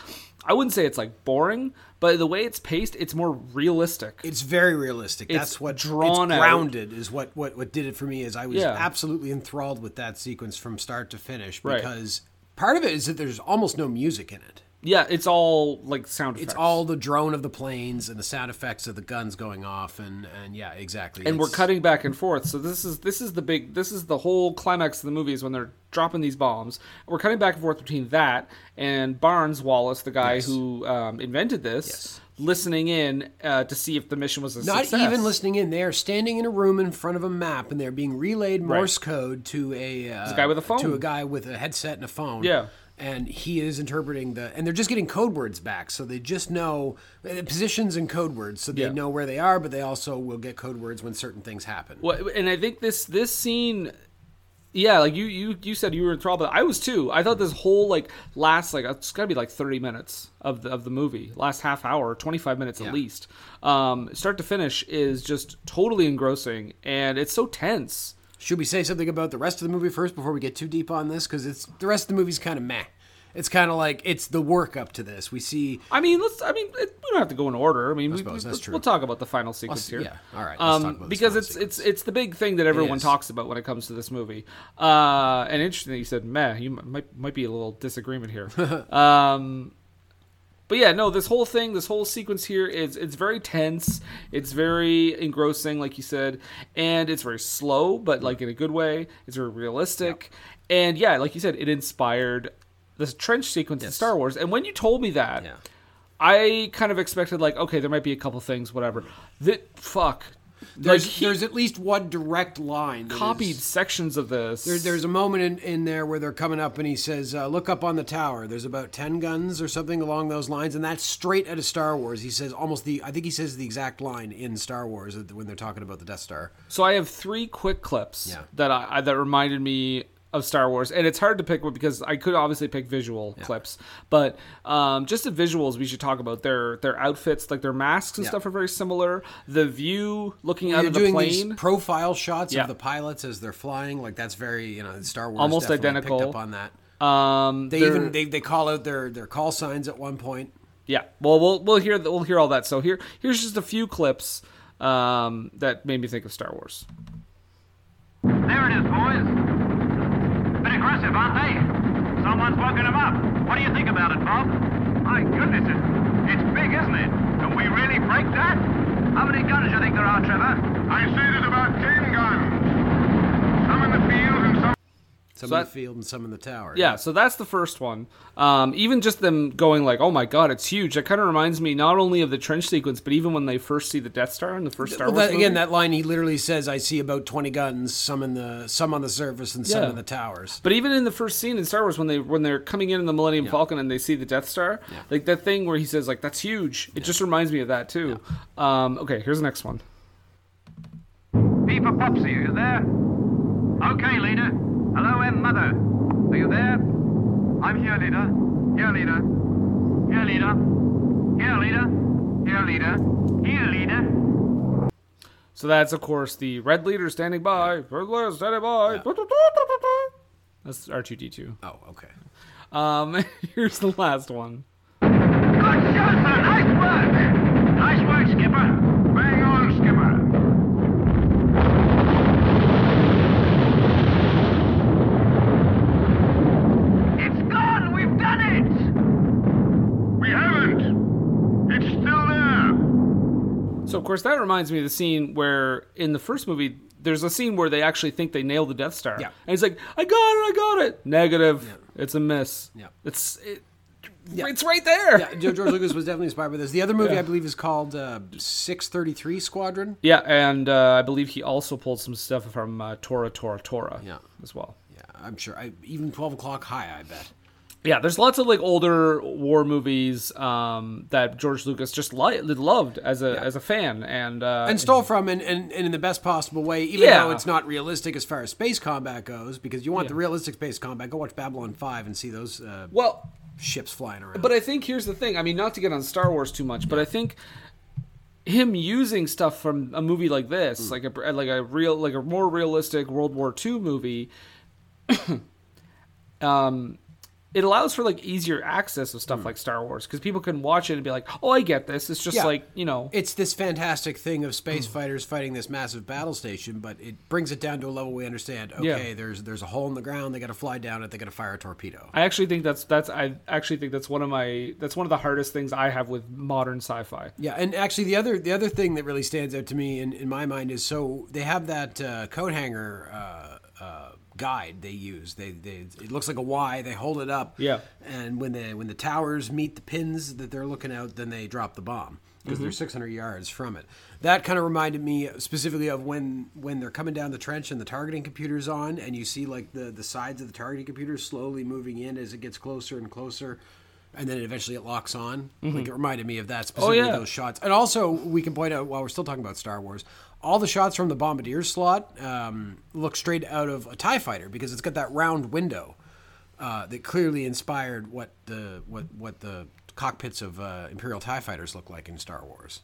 I wouldn't say it's like boring, but the way it's paced, it's more realistic. It's very realistic. It's That's what drawn it's out. grounded is what, what what did it for me. Is I was Yeah. absolutely enthralled with that sequence from start to finish Right. because part of it is that there's almost no music in it. Yeah, it's all like sound effects. It's all the drone of the planes and the sound effects of the guns going off, and and yeah, exactly. and we're cutting back and forth. So this is this is the big this is the whole climax of the movie is when they're dropping these bombs. We're cutting back and forth between that and Barnes Wallis, the guy Yes. who um, invented this, Yes. listening in uh, to see if the mission was a success. Not success. even listening in. They are standing in a room in front of a map, and they're being relayed Morse code to a, uh, guy with a phone. to a guy with a headset and a phone. Yeah. And he is interpreting the, and they're just getting code words back, so they just know uh, positions and code words, so they Yeah. know where they are, but they also will get code words when certain things happen. Well, and I think this this scene, yeah, like you you you said you were enthralled, but I was too. I thought this whole like last like it's got to be like thirty minutes of the of the movie, last half hour, twenty five minutes Yeah. at least, um, start to finish is just totally engrossing, and it's so tense. Should we say something about the rest of the movie first before we get too deep on this? Because it's the rest of the movie's kind of meh. It's kind of like it's the work up to this. We see I mean, let's. I mean, it, we don't have to go in order. I mean, we, suppose we, that's true. We'll talk about the final sequence s- here. yeah, all right, Um, talk about this because it's it's it's the big thing that everyone talks about when it comes to this movie. Uh, and interestingly, you said, "Meh." You might might be a little disagreement here. um, but yeah, no, this whole thing, this whole sequence here is it's very tense. It's very engrossing, like you said, and it's very slow, but like in a good way. It's very realistic, and yeah, like you said, it inspired this trench sequence in Star Wars. And when you told me that, Yeah. I kind of expected like, okay, there might be a couple things, whatever. That fuck, there's like, he there's at least one direct line copied is- sections of this. There, there's a moment in, in there where they're coming up and he says, uh, Look up on the tower. There's about 10 guns or something along those lines. And that's straight out of Star Wars. He says almost the, I think he says the exact line in Star Wars when they're talking about the Death Star. So I have three quick clips Yeah. that I, I that reminded me of Star Wars, and it's hard to pick one because I could obviously pick visual clips, but um, just the visuals we should talk about. Their their outfits, like their masks and Yeah. stuff, are very similar. The view looking out You're of the doing plane, these profile shots Yeah. of the pilots as they're flying. Like that's very, you know, Star Wars Almost identical. Picked up on that. um, They even they, they call out their, their call signs at one point. Yeah. Well, we'll we'll hear we'll hear all that. So here here's just a few clips um, that made me think of Star Wars. There it is, boys. Aggressive, aren't they? Someone's woken them up. What do you think about it, Bob? My goodness, it, it's big, isn't it? Can we really break that? How many guns do you think there are, Trevor? I say there's about ten guns. Some in the field and some... Some So in that- the field and some in the tower. Yeah, so that's the first one. Um, even just them going like, "Oh my god, it's huge!" That kind of reminds me not only of the trench sequence, but even when they first see the Death Star in the first Star Well, Wars that, movie. again, that line he literally says, "I see about twenty guns, some in the some on the surface and some Yeah. in the towers." But even in the first scene in Star Wars, when they when they're coming in in the Millennium Falcon and they see the Death Star, like that thing where he says like, "That's huge," it just reminds me of that too. Um, okay, here's the next one. P for Popsy, are you there? Okay, leader. Hello, M. Mother. Are you there? I'm here, leader. Here, leader. Here, leader. Here, leader. Here, leader. Here, leader. So that's of course the Red Leader standing by. Red Leader standing by. That's R two D two. Oh, okay. Um, here's the last one. Good shot, sir. Nice work. Nice work, Skipper. Bang on, Skipper. It's gone. We've done it. We haven't. It's still there. So of course that reminds me of the scene where in the first movie there's a scene where they actually think they nailed the Death Star. Yeah. And he's like, I got it, I got it. Negative. It's a miss. Yeah. It's it, it's right there. Yeah, George Lucas was definitely inspired by this. The other movie I believe is called uh, 633 Squadron. Yeah, and uh, I believe he also pulled some stuff from uh, Tora Tora Tora Yeah. as well. Yeah, I'm sure. I, even 12 o'clock high, I bet. Yeah, there's lots of like older war movies um, that George Lucas just li- loved as a as a fan, and uh, And stole from and, and, and in the best possible way, even Yeah. though it's not realistic as far as space combat goes, because you want the realistic space combat, go watch Babylon 5 and see those uh, well, ships flying around. But I think here's the thing. I mean, not to get on Star Wars too much, but I think him using stuff from a movie like this, like a like a real like a more realistic World War II movie, um, it allows for like easier access of stuff like Star Wars because people can watch it and be like, "Oh, I get this." It's just Yeah. like you know, It's this fantastic thing of space fighters fighting this massive battle station, but it brings it down to a level we understand. Okay, Yeah. there's there's a hole in the ground. They got to fly down it. They got to fire a torpedo. I actually think that's that's I actually think that's one of my that's one of the hardest things I have with modern sci-fi. Yeah, and actually the other the other thing that really stands out to me in, in my mind is so they have that uh, coat hanger uh, uh, guide they use. They, they it looks like a Y. They hold it up. Yeah. And when the when the towers meet the pins that they're looking out, then they drop the bomb because Mm-hmm. they're 600 yards from it. That kind of reminded me specifically of when when they're coming down the trench and the targeting computer's on, and you see like the the sides of the targeting computer slowly moving in as it gets closer and closer. And then eventually it locks on. Like it reminded me of that specifically Mm-hmm. Oh, yeah. those shots. And also, we can point out while we're still talking about Star Wars, all the shots from the Bombardier slot um, look straight out of a Tie Fighter because it's got that round window uh, that clearly inspired what the what what the cockpits of uh, Imperial Tie Fighters look like in Star Wars.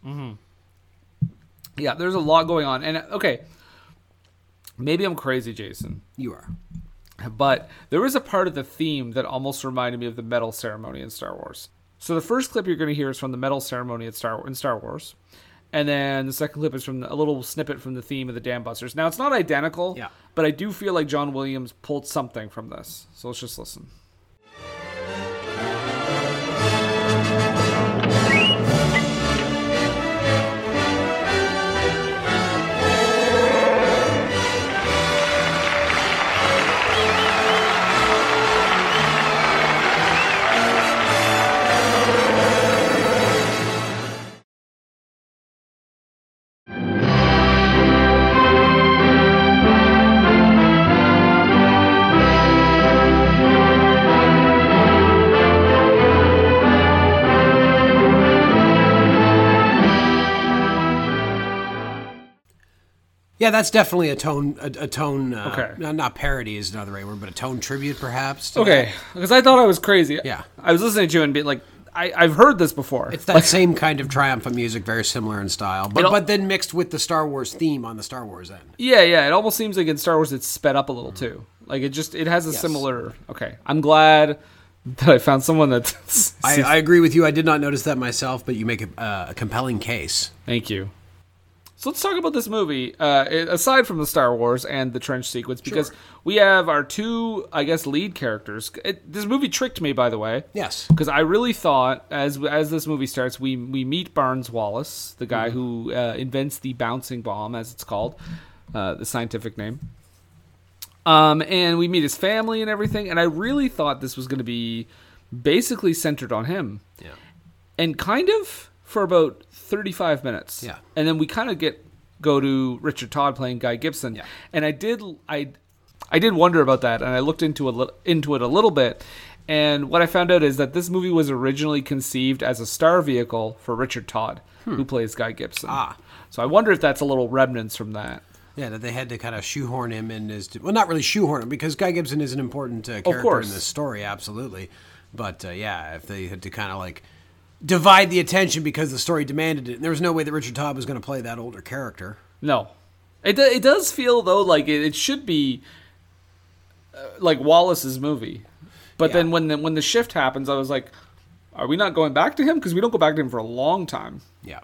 Yeah, there's a lot going on, and okay, maybe I'm crazy, Jason, You are. but there was a part of the theme that almost reminded me of the medal ceremony in Star Wars. So the first clip you're going to hear is from the medal ceremony at Star in Star Wars, and then the second clip is from a little snippet from the theme of the Dam Busters. Now it's not identical, Yeah. but I do feel like John Williams pulled something from this. So let's just listen. Yeah, that's definitely a tone a, a tone. Uh, Okay. Not, not parody is another the right word, but a tone tribute, perhaps. Okay, because I thought I was crazy. Yeah. I was listening to you and be like, I, I've heard this before. It's that same kind of triumphant music, very similar in style, but but then mixed with the Star Wars theme on the Star Wars end. Yeah, yeah. It almost seems like in Star Wars it's sped up a little too. Like it just it has a Yes. similar. Okay, I'm glad that I found someone that. I, I agree with you. I did not notice that myself, but you make a, uh, a compelling case. Thank you. So let's talk about this movie. Uh, aside from the Star Wars and the trench sequence, because Sure. we have our two, I guess, lead characters. It, this movie tricked me, by the way. Yes. because I really thought as as this movie starts, we we meet Barnes Wallis, the guy who uh, invents the bouncing bomb, as it's called, uh, the scientific name. Um, and we meet his family and everything, and I really thought this was going to be basically centered on him, Yeah. and kind of for about thirty five minutes. Yeah. and then we kind of get go to Richard Todd playing Guy Gibson, Yeah. and I did I I did wonder about that, and I looked into a li- into it a little bit. And what I found out is that this movie was originally conceived as a star vehicle for Richard Todd, who plays Guy Gibson. Ah. So I wonder if that's a little remnants from that. Yeah, that they had to kind of shoehorn him in as well, not really shoehorn him because Guy Gibson is an important uh, character in this story, absolutely. But uh, yeah, if they had to kind of like divide the attention because the story demanded it, and there was no way that Richard Todd was going to play that older character. No, it it does feel though like it, it should be uh, like Wallis's movie, but Yeah. then when the, when the shift happens, I was like, are we not going back to him? Because we don't go back to him for a long time. Yeah,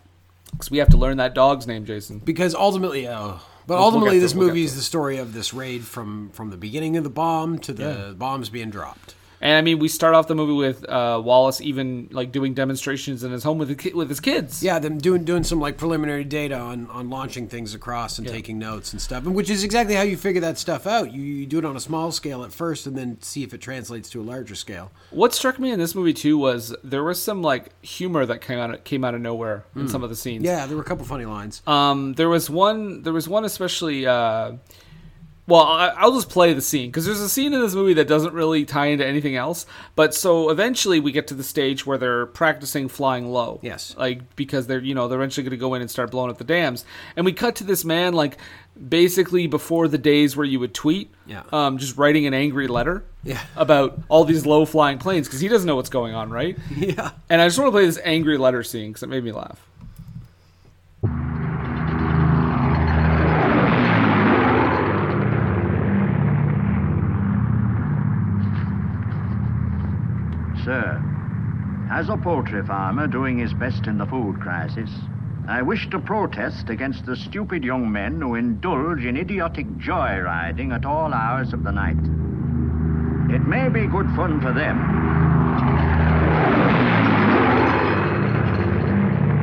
Because we have to learn that dog's name, Jason. because ultimately, uh, but We'll- we'll ultimately, this we'll movie is the story of this raid from from the beginning of the bomb to the bombs being dropped. And I mean, we start off the movie with uh, Wallis even like doing demonstrations in his home with the ki- with his kids. Yeah, them doing doing some like preliminary data on, on launching things across and taking notes and stuff, and which is exactly how you figure that stuff out. You, you do it on a small scale at first, and then see if it translates to a larger scale. What struck me in this movie too was there was some like humor that came out came out of nowhere in some of the scenes. Yeah, there were a couple funny lines. Um, there was one. There was one especially. Uh, well, I, I'll just play the scene because there's a scene in this movie that doesn't really tie into anything else. But so eventually we get to the stage where they're practicing flying low. Yes. like because they're you know they're eventually going to go in and start blowing up the dams. And we cut to this man like basically before the days where you would tweet. Yeah. Um, just writing an angry letter. Yeah. About all these low flying planes because he doesn't know what's going on, right? yeah, And I just want to play this angry letter scene because it made me laugh. Sir. As a poultry farmer doing his best in the food crisis, I wish to protest against the stupid young men who indulge in idiotic joyriding at all hours of the night. It may be good fun for them.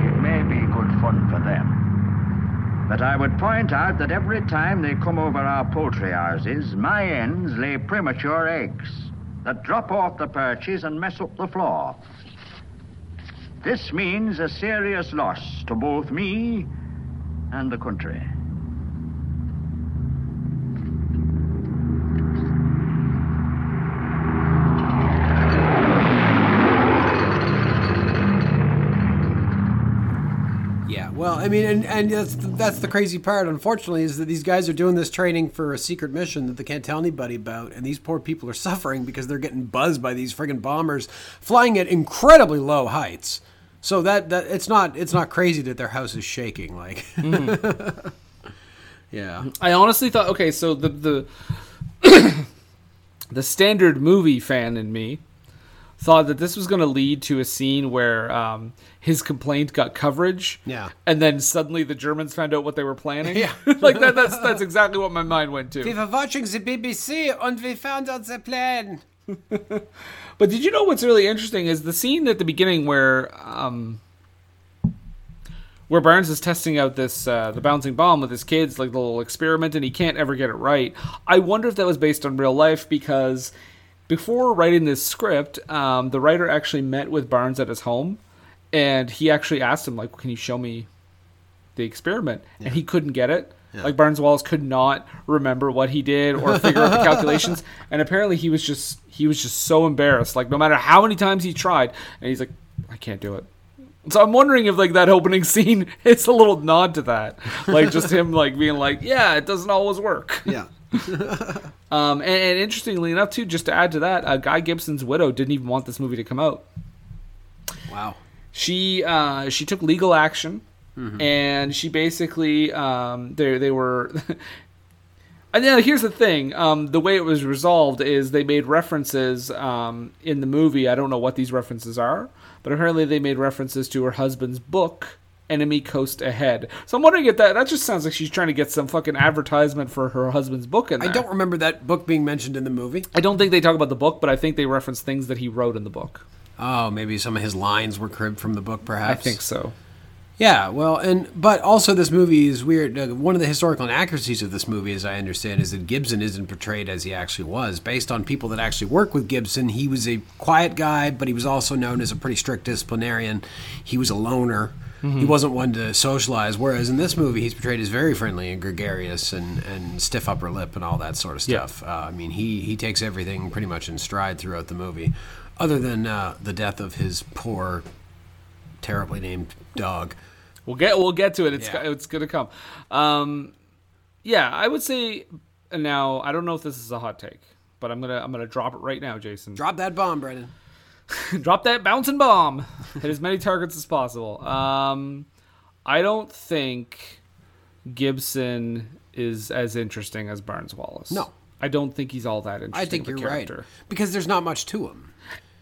It may be good fun for them. But I would point out that every time they come over our poultry houses, my hens lay premature eggs that drop off the perches and mess up the floor. This means a serious loss to both me and the country. Yeah, well, I mean, and, and that's that's the crazy part. Unfortunately, is that these guys are doing this training for a secret mission that they can't tell anybody about, and these poor people are suffering because they're getting buzzed by these friggin' bombers flying at incredibly low heights. So that that it's not it's not crazy that their house is shaking. Like, mm-hmm. yeah, I honestly thought, okay, so the the the standard movie fan in me thought that this was going to lead to a scene where um, his complaint got coverage. Yeah. And then suddenly the Germans found out what they were planning. Yeah. like that. That's that's exactly what my mind went to. We were watching the BBC and we found out the plan. But did you know what's really interesting is the scene at the beginning where um, where Barnes is testing out this uh, the bouncing bomb with his kids, like the little experiment, and he can't ever get it right. I wonder if that was based on real life because before writing this script, um, the writer actually met with Barnes at his home, and he actually asked him like, "Can you show me the experiment?" And he couldn't get it. Like Barnes Wallis could not remember what he did or figure out the calculations, and apparently he was just he was just so embarrassed. Like no matter how many times he tried, and he's like, "I can't do it." So I'm wondering if like that opening scene is a little nod to that, like just him like being like, "Yeah, it doesn't always work." Yeah. Um, and, and interestingly enough, too, just to add to that, uh, Guy Gibson's widow didn't even want this movie to come out. Wow. She uh, she took legal action, and she basically um, they they were. And yeah, here's the thing. Um, the way it was resolved is they made references um, in the movie. I don't know what these references are, but apparently they made references to her husband's book, Enemy Coast Ahead. So I'm wondering if that that just sounds like she's trying to get some fucking advertisement for her husband's book in I don't remember that book being mentioned in the movie. I don't think they talk about the book, but I think they reference things that he wrote in the book. Oh, maybe some of his lines were cribbed from the book, perhaps. I think so. Yeah, well, and but also this movie is weird. Uh, one of the historical inaccuracies of this movie, as I understand, is that Gibson isn't portrayed as he actually was. Based on people that actually work with Gibson, he was a quiet guy, but he was also known as a pretty strict disciplinarian. He was a loner. He wasn't one to socialize. Whereas in this movie, he's portrayed as very friendly and gregarious and, and stiff upper lip and all that sort of Yeah. stuff. Uh, I mean, he he takes everything pretty much in stride throughout the movie, other than uh, the death of his poor, terribly named dog. We'll get we'll get to it. It's Yeah. it's gonna come. Um, yeah, I would say now. I don't know if this is a hot take, but I'm gonna I'm gonna drop it right now, Jason. Drop that bomb, Brennan. drop that bouncing bomb. Hit as many targets as possible. Um, I don't think Gibson is as interesting as Barnes Wallis. No. I don't think he's all that interesting. I think you're character. right because there's not much to him.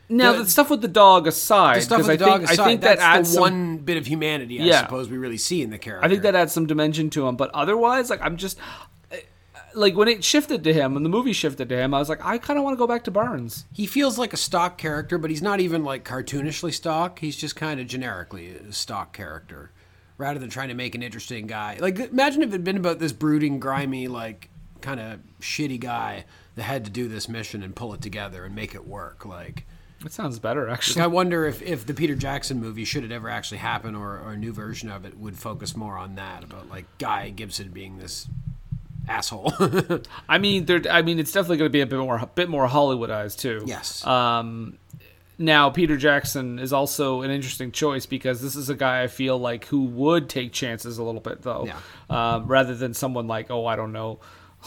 Now The- the, stuff with the dog aside, The stuff with the I dog think aside, I think that adds some, one bit of humanity I Yeah. suppose we really see in the character. I think that adds some dimension to him. But otherwise, like I'm just like when it shifted to him, when the movie shifted to him, I was like, I kind of want to go back to Barnes. he feels like a stock character, but he's not even like cartoonishly stock. He's just kind of generically a stock character, rather than trying to make an interesting guy. Like imagine if it had been about this brooding, grimy, like kind of shitty guy that had to do this mission and pull it together and make it work. Like. It sounds better, actually. I wonder if, if the Peter Jackson movie, should it ever actually happen, or, or a new version of it, would focus more on that about like Guy Gibson being this asshole. I mean, there. I mean, it's definitely going to be a bit more, a bit more Hollywoodized too. yes. Um, now Peter Jackson is also an interesting choice because this is a guy I feel like who would take chances a little bit though, Yeah. um, rather than someone like oh I don't know,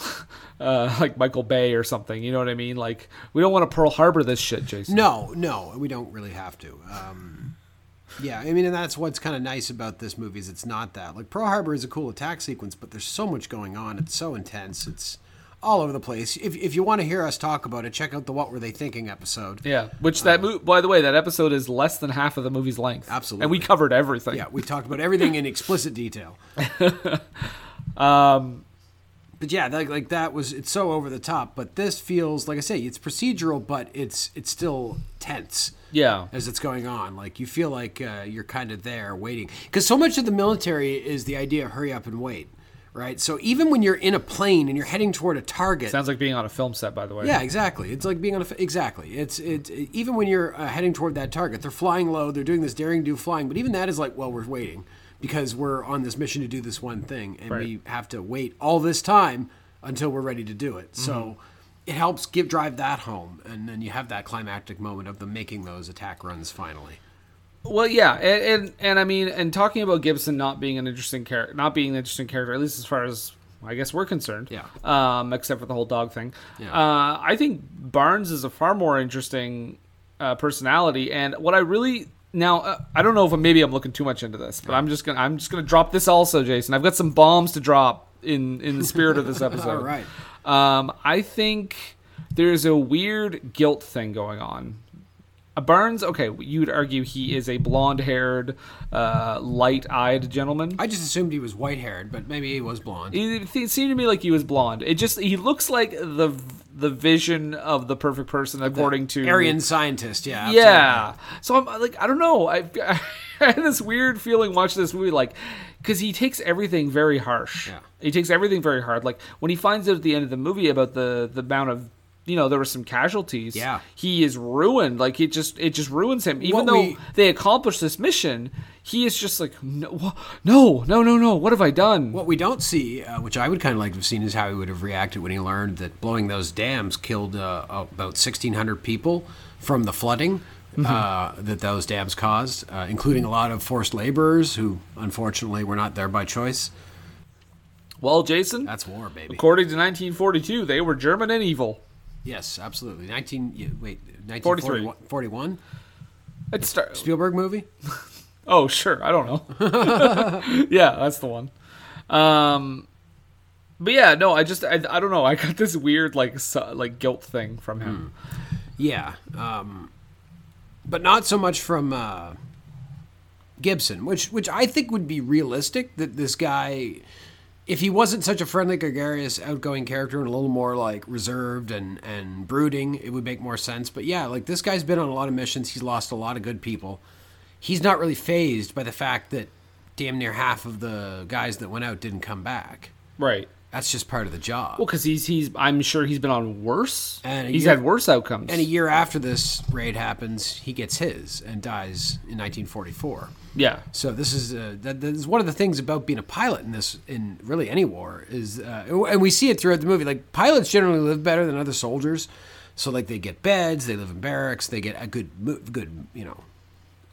uh, like Michael Bay or something. You know what I mean? Like we don't want to Pearl Harbor this shit, Jason. no, no, we don't really have to. Um, yeah, I mean, and that's what's kind of nice about this movie is it's not that. Like Pearl Harbor is a cool attack sequence, but there's so much going on. It's so intense. It's all over the place. If, if you want to hear us talk about it, check out the What Were They Thinking episode. Yeah, which that mo- by the way, that episode is less than half of the movie's length. Absolutely. and we covered everything. Yeah, we talked about everything in explicit detail. um, but yeah, like, like that was it's so over the top. But this feels like I say, it's procedural, but it's it's still tense yeah, as it's going on. Like you feel like uh, you're kind of there waiting because so much of the military is the idea of hurry up and wait, right? So even when you're in a plane and you're heading toward a target, sounds like being on a film set. By the way, yeah, exactly. It's like being on a exactly. It's it even when you're uh, heading toward that target, they're flying low. They're doing this daring do flying, but even that is like, well, we're waiting because we're on this mission to do this one thing, and Right. we have to wait all this time until we're ready to do it. So Mm-hmm. it helps give drive that home, and then you have that climactic moment of them making those attack runs finally. Well, yeah, and, and and I mean, and talking about Gibson not being an interesting character, not being an interesting character, at least as far as I guess we're concerned. Yeah. Um, except for the whole dog thing. Yeah. Uh, I think Barnes is a far more interesting uh, personality, and what I really now uh, I don't know if maybe I'm looking too much into this, but I'm just gonna I'm just gonna drop this also, Jason. I've got some bombs to drop in in the spirit of this episode. All right. Um, I think there's a weird guilt thing going on. Uh, Burns, okay, you'd argue he is a blonde-haired, uh, light-eyed gentleman. I just assumed he was white haired, but maybe he was blonde. It, it seemed to me like he was blonde. It just he looks like the the vision of the perfect person according to Aryan scientist, yeah. absolutely. yeah. So I'm like, I don't know. I, I had this weird feeling watching this movie, like, because he takes everything very harsh. Yeah. He takes everything very hard. Like when he finds out at the end of the movie about the the amount of you know there were some casualties. Yeah. He is ruined. Like it just it just ruins him. Even What though we- they accomplished this mission, he is just like no no no no no. What have I done? What we don't see, uh, which I would kind of like to have seen, is how he would have reacted when he learned that blowing those dams killed uh, about 1,600 people from the flooding uh, that those dams caused, uh, including a lot of forced laborers who, unfortunately, were not there by choice. Well, Jason, That's war, baby. according to 1942, they were German and evil. Yes, absolutely. 19, yeah, wait, 43. 1941? It start, Spielberg movie? Oh, sure. I don't know. yeah, that's the one. Um, but yeah, no, I just I, I don't know. I got this weird like su- like guilt thing from him. Yeah, um, but not so much from uh, Gibson, which which I think would be realistic. That this guy, if he wasn't such a friendly, gregarious, outgoing character and a little more like reserved and and brooding, it would make more sense. But yeah, like this guy's been on a lot of missions. He's lost a lot of good people. He's not really fazed by the fact that damn near half of the guys that went out didn't come back. Right. That's just part of the job. Well, because he's he's I'm sure he's been on worse. And he's year- had worse outcomes. And a year after this raid happens, he gets his and dies in 1944. yeah. So this is uh, that, that is one of the things about being a pilot in this in really any war is uh, and we see it throughout the movie. Like pilots generally live better than other soldiers, so like they get beds, they live in barracks, they get a good good you know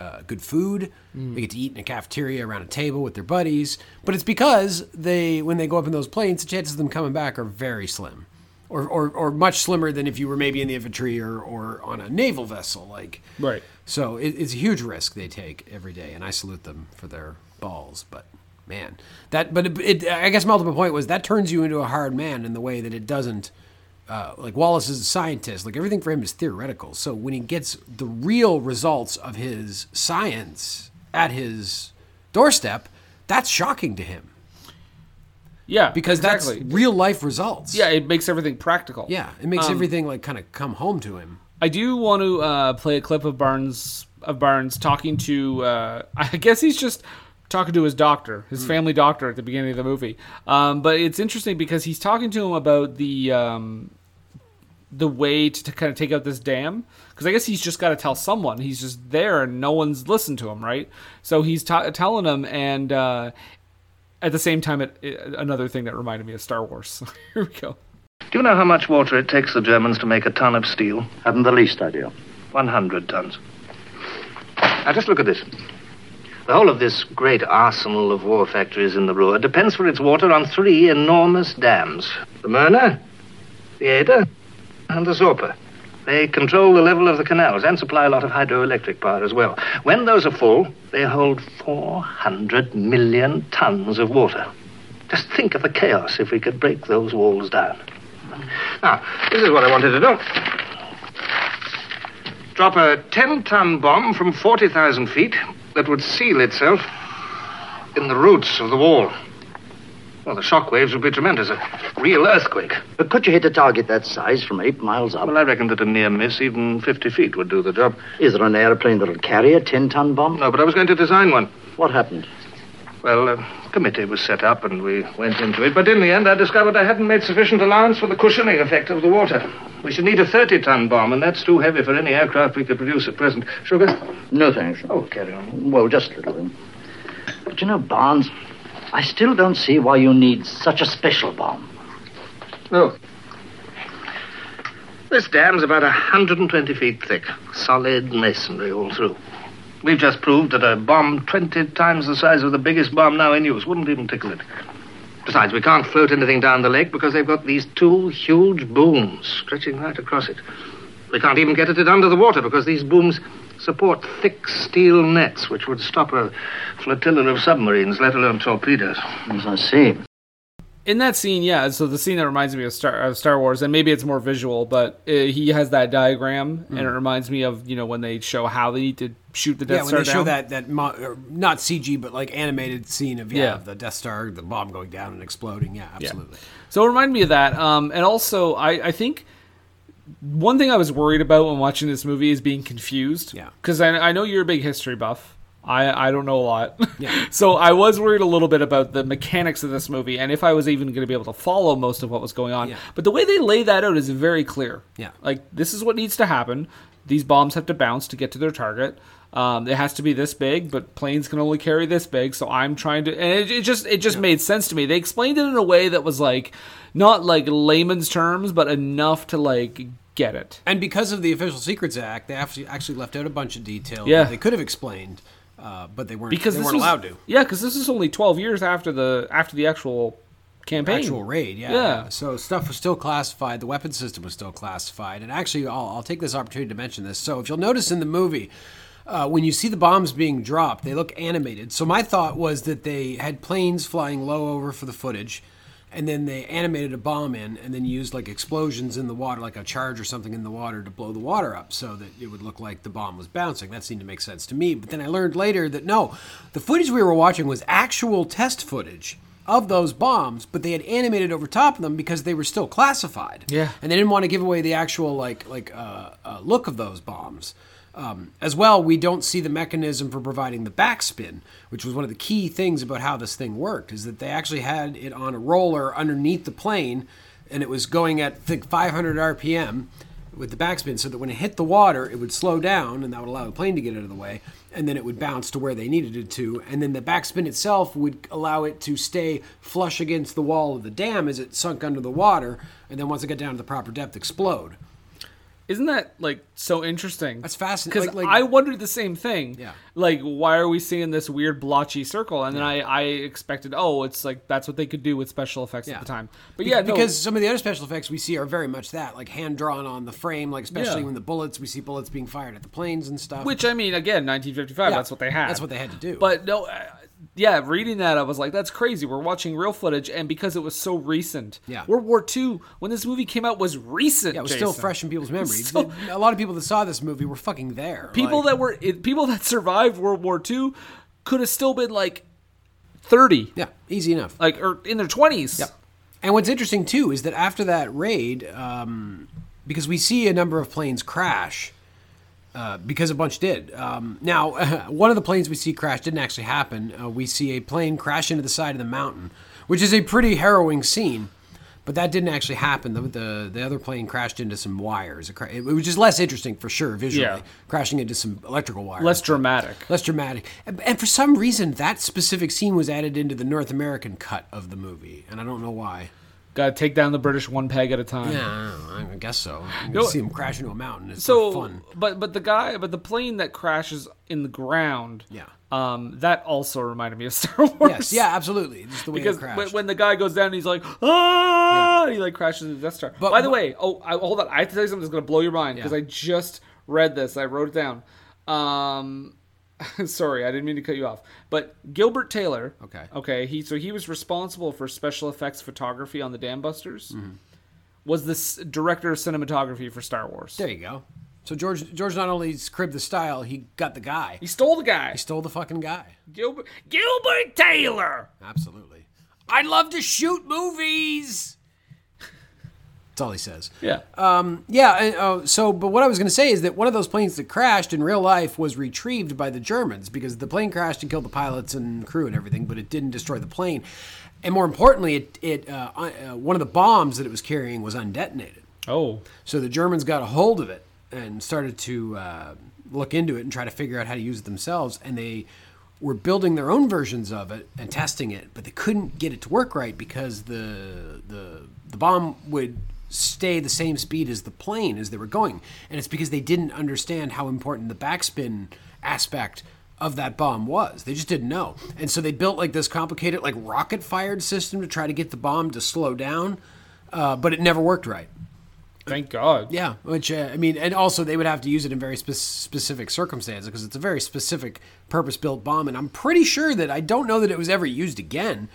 uh, good food. They get to eat in a cafeteria around a table with their buddies. But it's because they, when they go up in those planes, the chances of them coming back are very slim, or or, or much slimmer than if you were maybe in the infantry or, or on a naval vessel. Like Right. So it, it's a huge risk they take every day, and I salute them for their balls. But man, that but it, it I guess my ultimate point was that turns you into a hard man in the way that it doesn't uh, like Wallis is a scientist. Like everything for him is theoretical. So when he gets the real results of his science at his doorstep, that's shocking to him Yeah. because exactly. that's real life results. yeah. It makes everything practical. yeah. It makes Um, everything like kind of come home to him. I do want to uh, play a clip of Barnes of Barnes talking to. Uh, I guess he's just talking to his doctor, his family doctor, at the beginning of the movie. Um, but it's interesting because he's talking to him about the um, the way to, to kind of take out this dam. Because I guess he's just got to tell someone. He's just there, and no one's listened to him, right? So he's ta telling him, and uh, at the same time, it, it, another thing that reminded me of Star Wars. Here we go. Do you know how much water it takes the Germans to make a ton of steel? Haven't the least idea. 100 tons. Now, just look at this. The whole of this great arsenal of war factories in the Ruhr depends for its water on three enormous dams the Möhne, the Eder, and the Sorpe. They control the level of the canals and supply a lot of hydroelectric power as well. When those are full, they hold 400 million tons of water. Just think of the chaos if we could break those walls down. Now, this is what I wanted to do. Drop a 10 ton bomb from 40,000 feet that would seal itself in the roots of the wall. Well, the shock waves would be tremendous. A real earthquake. But could you hit a target that size from eight miles up? Well, I reckon that a near miss, even 50 feet, would do the job. Is there an airplane that'll carry a 10 ton bomb? No, but I was going to design one. What happened? Well, a committee was set up and we went into it, but in the end I discovered I hadn't made sufficient allowance for the cushioning effect of the water. We should need a 30 ton bomb, and that's too heavy for any aircraft we could produce at present. Sugar? No, thanks. Oh, carry on. Well, just a little. But you know, Barnes, I still don't see why you need such a special bomb. Look. This dam's about 120 feet thick. Solid masonry all through. We've just proved that a bomb 20 times the size of the biggest bomb now in use wouldn't even tickle it. Besides, we can't float anything down the lake because they've got these two huge booms stretching right across it. We can't even get at it under the water because these booms support thick steel nets which would stop a flotilla of submarines, let alone torpedoes. As I see. in that scene, yeah. So the scene that reminds me of Star of Star Wars, and maybe it's more visual, but uh, he has that diagram, and it reminds me of you know when they show how they need to shoot the Death Star. yeah, when they show that that mo- not CG but like animated scene of yeah, Yeah. the Death Star, the bomb going down and exploding. Yeah, absolutely. So it reminded me of that. Um, and also, I, I think one thing I was worried about when watching this movie is being confused. Yeah. Because I, I know you're a big history buff. I, I don't know a lot. Yeah. so I was worried a little bit about the mechanics of this movie and if I was even going to be able to follow most of what was going on. Yeah. But the way they lay that out is very clear. Yeah. Like, this is what needs to happen. These bombs have to bounce to get to their target. Um, it has to be this big, but planes can only carry this big. So I'm trying to, and it, it just it just made sense to me. They explained it in a way that was like not like layman's terms, but enough to like get it. And because of the Official Secrets Act, they actually actually left out a bunch of detail Yeah. that they could have explained, uh, but they weren't. Because they weren't was, allowed to. Yeah, because this is only 12 years after the after the actual campaign. Actual raid, yeah. Yeah. So stuff was still classified. The weapon system was still classified. And actually, I'll, I'll take this opportunity to mention this. So if you'll notice in the movie, uh, when you see the bombs being dropped, they look animated. So my thought was that they had planes flying low over for the footage, and then they animated a bomb in, and then used like explosions in the water, like a charge or something in the water to blow the water up, so that it would look like the bomb was bouncing. That seemed to make sense to me. But then I learned later that no, the footage we were watching was actual test footage of those bombs, but they had animated over top of them because they were still classified. Yeah. and they didn't want to give away the actual like like uh, uh, look of those bombs. Um, as well, we don't see the mechanism for providing the backspin, which was one of the key things about how this thing worked. Is that they actually had it on a roller underneath the plane, and it was going at I think 500 RPM with the backspin, so that when it hit the water, it would slow down, and that would allow the plane to get out of the way, and then it would bounce to where they needed it to, and then the backspin itself would allow it to stay flush against the wall of the dam as it sunk under the water, and then once it got down to the proper depth, explode. Isn't that like so interesting? That's fascinating. Because Like- like- I wondered the same thing. Yeah. Like, why are we seeing this weird blotchy circle? And then I, I expected, oh, it's like that's what they could do with special effects Yeah. at the time. But Be- yeah, no, because some of the other special effects we see are very much that, like hand drawn on the frame, like especially Yeah. when the bullets we see bullets being fired at the planes and stuff. which I mean, again, 1955. Yeah, That's what they had. That's what they had to do. But no, yeah, reading that, I was like, that's crazy. We're watching real footage, and because it was so recent, Yeah. World War II, when this movie came out, was recent. yeah, it was still fresh in people's memories. So- a lot of people that saw this movie were fucking there. People Like- that were people that survived World War II could have still been like 30, yeah, easy enough. like or in their 20s. Yep. And what's interesting too is that after that raid, um, because we see a number of planes crash, uh, because a bunch did. Um, now, one of the planes we see crash didn't actually happen. Uh, we see a plane crash into the side of the mountain, which is a pretty harrowing scene. But that didn't actually happen. The, the the other plane crashed into some wires. It, it was just less interesting for sure visually, Yeah. crashing into some electrical wires. Less dramatic. less dramatic. And, and for some reason, that specific scene was added into the North American cut of the movie, and I don't know why. Got to take down the British one peg at a time. Yeah, I, don't know, I guess so. You No, see him crash into a mountain. It's So, fun. but but the guy, but the plane that crashes in the ground, Yeah. um, that also reminded me of Star Wars. Yes, yeah, absolutely. Just the way because when, when the guy goes down, he's like, ah, he like crashes into the Death Star. But- By the but- way, oh, I, hold on, I have to tell you something that's gonna blow your mind because Yeah. I just read this. I wrote it down. Um, sorry, I didn't mean to cut you off. But Gilbert Taylor. Okay. Okay. He so he was responsible for special effects photography on the Dam Busters. Mm-hmm. was the s- director of cinematography for Star Wars. There you go. So George George not only cribbed the style, he got the guy. He stole the guy. He stole the fucking guy. Gilbert Gilbert Taylor. Absolutely. I'd love to shoot movies. That's all he says. Yeah. Yeah. And, uh, so, but what I was going to say is that one of those planes that crashed in real life was retrieved by the Germans because the plane crashed and killed the pilots and crew and everything, but it didn't destroy the plane. And more importantly, it, it uh, uh, one of the bombs that it was carrying was undetonated. oh. So the Germans got a hold of it and started to uh, look into it and try to figure out how to use it themselves. And they were building their own versions of it and testing it, but they couldn't get it to work right because the the the bomb would stay the same speed as the plane as they were going, and it's because they didn't understand how important the backspin aspect of that bomb was. They just didn't know, and so they built like this complicated like rocket fired system to try to get the bomb to slow down, uh, but it never worked right. Thank God. Yeah, which uh, I mean, and also they would have to use it in very spe- specific circumstances because it's a very specific purpose-built bomb, and I'm pretty sure that I don't know that it was ever used again,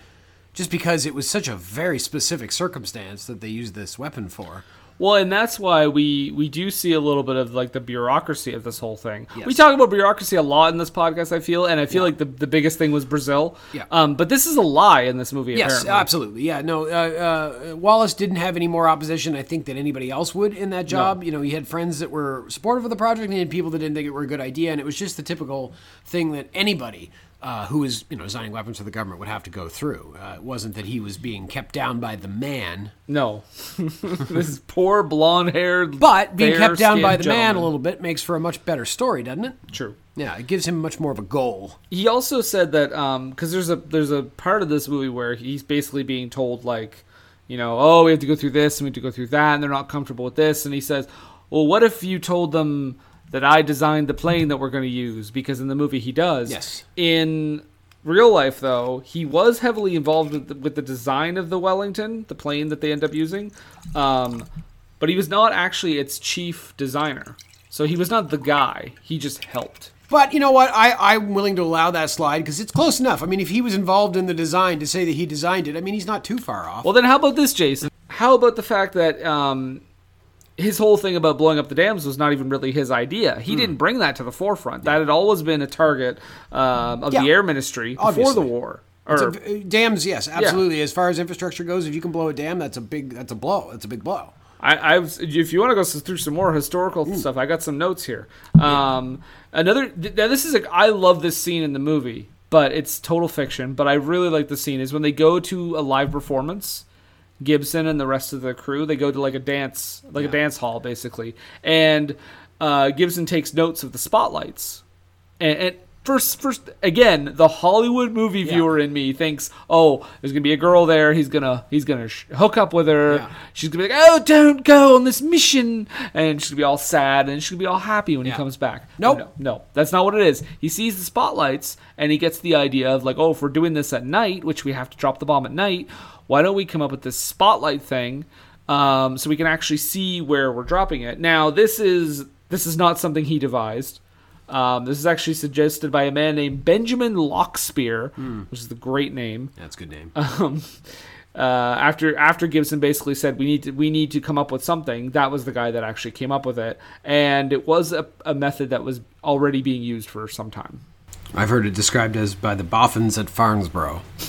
just because it was such a very specific circumstance that they used this weapon for. Well, and that's why we we do see a little bit of like the bureaucracy of this whole thing. Yes. We talk about bureaucracy a lot in this podcast. I feel, and I feel like the, the biggest thing was Brazil. Yeah. Um, but this is a lie in this movie. Yes, apparently. absolutely. Yeah, no. Uh, uh, Wallis didn't have any more opposition, I think, than anybody else would in that job. No. You know, he had friends that were supportive of the project, and he had people that didn't think it were a good idea, and it was just the typical thing that anybody uh, who was, you know, designing weapons for the government would have to go through. Uh, it wasn't that he was being kept down by the man, No, this is poor blonde-haired, but being kept down by the man a little bit makes for a much better story, doesn't it? True. Yeah, it gives him much more of a goal. He also said that because there's a there's a part of this movie where he's basically being told like, you know, oh, we have to go through this and we have to go through that, and they're not comfortable with this, and he says, well, what if you told them that I designed the plane that we're going to use? Because in the movie he does. Yes. In real life, though, he was heavily involved with the, with the design of the Wellington, the plane that they end up using, um, but he was not actually its chief designer. So he was not the guy. He just helped. But you know what? I, I'm willing to allow that slide because it's close enough. I mean, if he was involved in the design to say that he designed it, I mean, he's not too far off. Well, then how about this, Jason? How about the fact that um, his whole thing about blowing up the dams was not even really his idea? Hmm. He didn't bring that to the forefront. That had always been a target um, of Yeah. the Air Ministry before the war. Or, a- uh, dams, yes, absolutely. As far as infrastructure goes, if you can blow a dam, that's a big, that's a blow. That's a big blow. I, I was, if you want to go through some more historical stuff, I got some notes here. Um, another, th- now this is a, I love this scene in the movie, but it's total fiction. But I really like the scene is when they go to a live performance. Gibson and the rest of the crew they go to like a dance, like a dance hall basically, and uh, Gibson takes notes of the spotlights, and, and first, first again, the Hollywood movie viewer in me thinks, oh, there's gonna be a girl there. He's gonna he's gonna sh- hook up with her. Yeah. She's gonna be like, oh, don't go on this mission, and she's gonna be all sad, and she's gonna be all happy when Yeah. he comes back. Nope. no, no, that's not what it is. He sees the spotlights, and he gets the idea of like, oh, if we're doing this at night, which we have to drop the bomb at night, why don't we come up with this spotlight thing? Um, so we can actually see where we're dropping it. Now, this is this is not something he devised. Um, this is actually suggested by a man named Benjamin Lockspeiser, which is the great name. That's a good name. Um, uh, after after Gibson basically said we need to we need to come up with something, that was the guy that actually came up with it, and it was a, a method that was already being used for some time. I've heard it described as by the Boffins at Farnborough.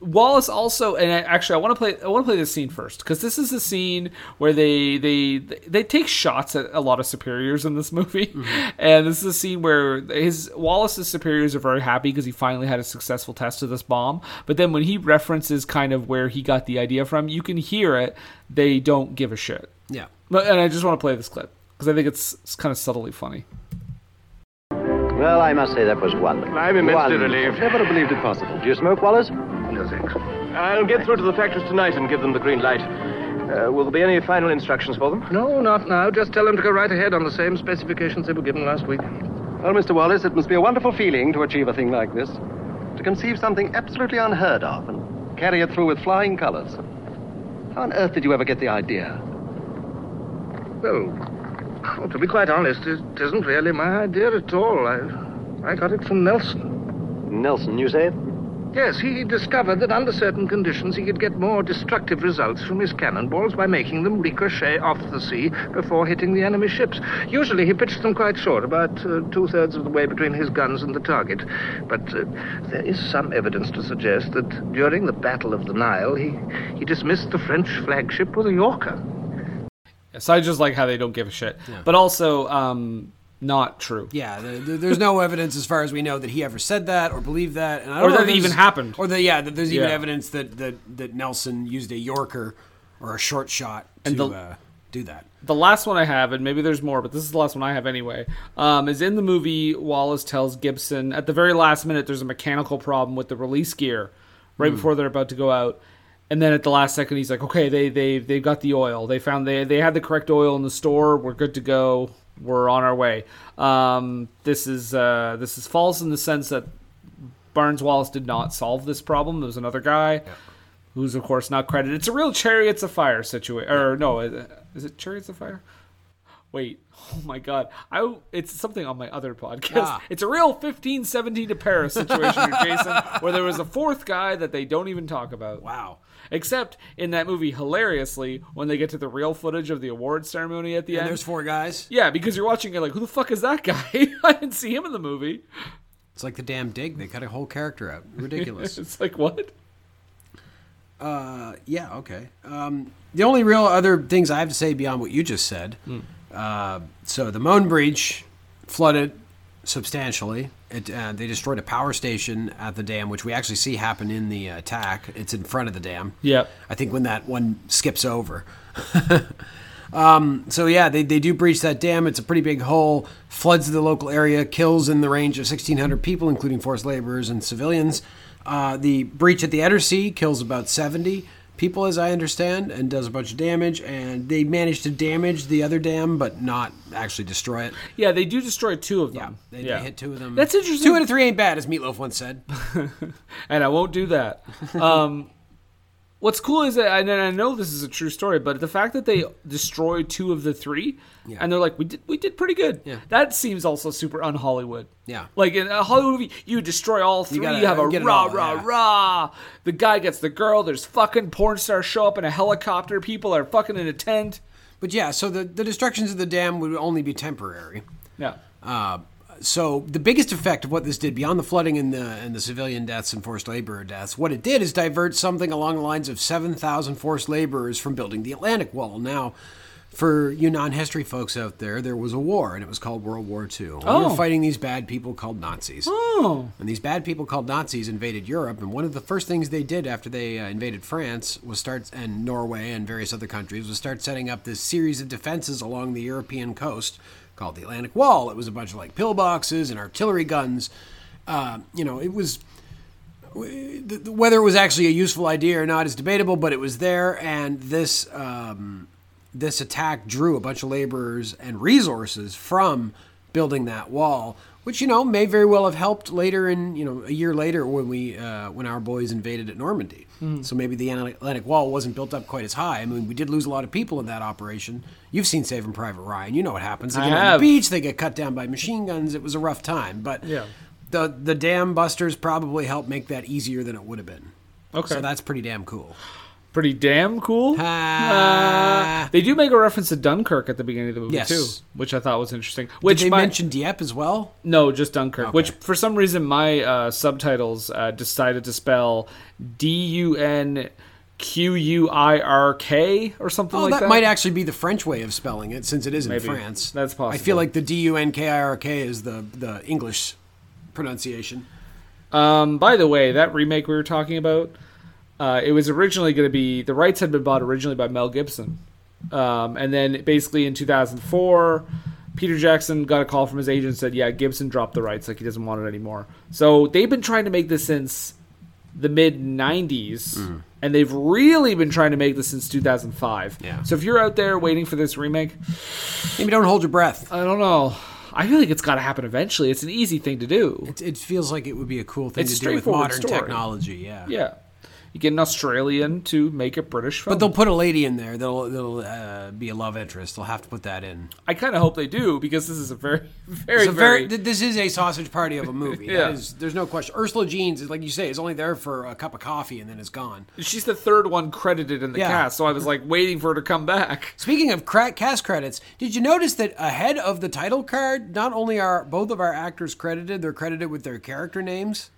Wallis also, and I, actually, I want to play. I want to play this scene first because this is a scene where they they they take shots at a lot of superiors in this movie, mm-hmm. and this is a scene where his Wallis's superiors are very happy because he finally had a successful test of this bomb. But then when he references kind of where he got the idea from, you can hear it. They don't give a shit. Yeah. But and I just want to play this clip because I think it's, it's kind of subtly funny. Well, I must say that was wonderful. I'm immensely Wonderful. relieved. Never believed it possible. Do you smoke, Wallis? No, thanks. I'll get through to the factories tonight and give them the green light. Uh, will there be any final instructions for them? No, not now. Just tell them to go right ahead on the same specifications they were given last week. Well, Mr. Wallis, it must be a wonderful feeling to achieve a thing like this. To conceive something absolutely unheard of and carry it through with flying colors. How on earth did you ever get the idea? Well, well, to be quite honest, it isn't really my idea at all. I, I got it from Nelson. Nelson, you say? Yes, he discovered that under certain conditions he could get more destructive results from his cannonballs by making them ricochet off the sea before hitting the enemy ships. Usually he pitched them quite short, about uh, two thirds of the way between his guns and the target. But uh, there is some evidence to suggest that during the Battle of the Nile, he, he dismissed the French flagship with a Yorker. So I just like how they don't give a shit. But also, um, not true. Yeah, the, the, there's no evidence, as far as we know, that he ever said that or believed that, and I Or don't know that even happened. or that yeah, that there's even Yeah. evidence that, that that Nelson used a Yorker or a short shot to the- uh, do that. The last one I have, and maybe there's more, but this is the last one I have anyway, um, is in the movie. Wallis tells Gibson at the very last minute there's a mechanical problem with the release gear right before they're about to go out. And then at the last second, he's like, "Okay, they they they got the oil. They found they they had the correct oil in the store. We're good to go. We're on our way." Um, this is uh, this is false in the sense that Barnes Wallis did not solve this problem. There was another guy who's of course not credited. It's a real Chariots of Fire situation, or no, is it Chariots of Fire? Wait, oh my god. I it's something on my other podcast. Ah. It's a real 1517 to Paris situation here, Jason, where there was a fourth guy that they don't even talk about. Wow. Except in that movie, hilariously, when they get to the real footage of the award ceremony at the And end. there's four guys. yeah, because you're watching it like, who the fuck is that guy? I didn't see him in the movie. It's like the damn dig. They cut a whole character out. Ridiculous. It's like, what? Uh, yeah, okay. Um, the only real other things I have to say beyond what you just said. Uh, so the Möhne Breach flooded substantially. It, uh, they destroyed a power station at the dam, which we actually see happen in the attack. It's in front of the dam. Yep. I think when that one skips over. um, so yeah, they, they do breach that dam. It's a pretty big hole, floods the local area, kills in the range of 1,600 people, including forced laborers and civilians. Uh, the breach at the Edersee kills about 70 people, as I understand, and does a bunch of damage. And they manage to damage the other dam, but not actually destroy it. Yeah, they do destroy two of Yeah, them. they, yeah. they hit two of them. That's interesting. Two out of three ain't bad, as Meatloaf once said. and I won't do that. Um, what's cool is that, and I know this is a true story, but the fact that they destroyed two of the three, and they're like, we did, we did pretty good. Yeah. That seems also super un Hollywood. Yeah. Like in a Hollywood movie, you destroy all three. You, gotta have a rah all, rah yeah. rah. The guy gets the girl. There's fucking porn stars show up in a helicopter. People are fucking in a tent. But yeah, so the, the destructions of the dam would only be temporary. Yeah. Uh, so the biggest effect of what this did, beyond the flooding and the and the civilian deaths and forced laborer deaths, what it did is divert something along the lines of seven thousand forced laborers from building the Atlantic Wall. Now, for you non-history folks out there, there was a war, and it was called World War II. We Oh. were fighting these bad people called Nazis. Oh. And these bad people called Nazis invaded Europe, and one of the first things they did after they uh, invaded France was start and Norway and various other countries was start setting up this series of defenses along the European coast called the Atlantic Wall. It was a bunch of like pillboxes and artillery guns. Uh, you know, it was the- the- whether it was actually a useful idea or not is debatable, but it was there, and this um, this attack drew a bunch of laborers and resources from building that wall, which you know may very well have helped later in you know a year later when we uh, when our boys invaded at Normandy. So maybe the Atlantic Wall wasn't built up quite as high. I mean, we did lose a lot of people in that operation. You've seen Saving Private Ryan. You know what happens. They I get on the beach. They get cut down by machine guns. It was a rough time, but Yeah. the the dam busters probably helped make that easier than it would have been. Okay. So that's pretty damn cool. Pretty damn cool. Ah. Uh, they do make a reference to Dunkirk at the beginning of the movie Yes. too, which I thought was interesting. Did Which they my- mention Dieppe as well? No, just Dunkirk. Okay. Which for some reason my uh, subtitles uh, decided to spell D U N Q U I R K or something Oh, like that, that. might actually be the French way of spelling it, since it is in Maybe. France. That's possible. I feel like the D U N K I R K is the the English pronunciation. Um, by the way, that remake we were talking about, uh, it was originally going to be the rights had been bought originally by Mel Gibson, um, and then basically in 2004, Peter Jackson got a call from his agent and said, "Yeah, Gibson dropped the rights, like he doesn't want it anymore." So they've been trying to make this since the mid 90s. And they've really been trying to make this since 2005. Yeah. So if you're out there waiting for this remake, Maybe don't hold your breath. I don't know. I feel like it's got to happen eventually. It's an easy thing to do. It, it feels like it would be a cool thing It's to do with modern story. technology. Yeah. Yeah. You get an Australian to make a British film. But they'll put a lady in there. They'll they'll uh, be a love interest. They'll have to put that in. I kind of hope they do because this is a very, very, a very. very, this is a sausage party of a movie. Yeah. Is, there's no question. Ursula Jeans is like you say, is only there for a cup of coffee and then it's gone. she's the third one credited in the Yeah. cast, so I was like waiting for her to come back. Speaking of cra- cast credits, did you notice that ahead of the title card, not only are both of our actors credited, they're credited with their character names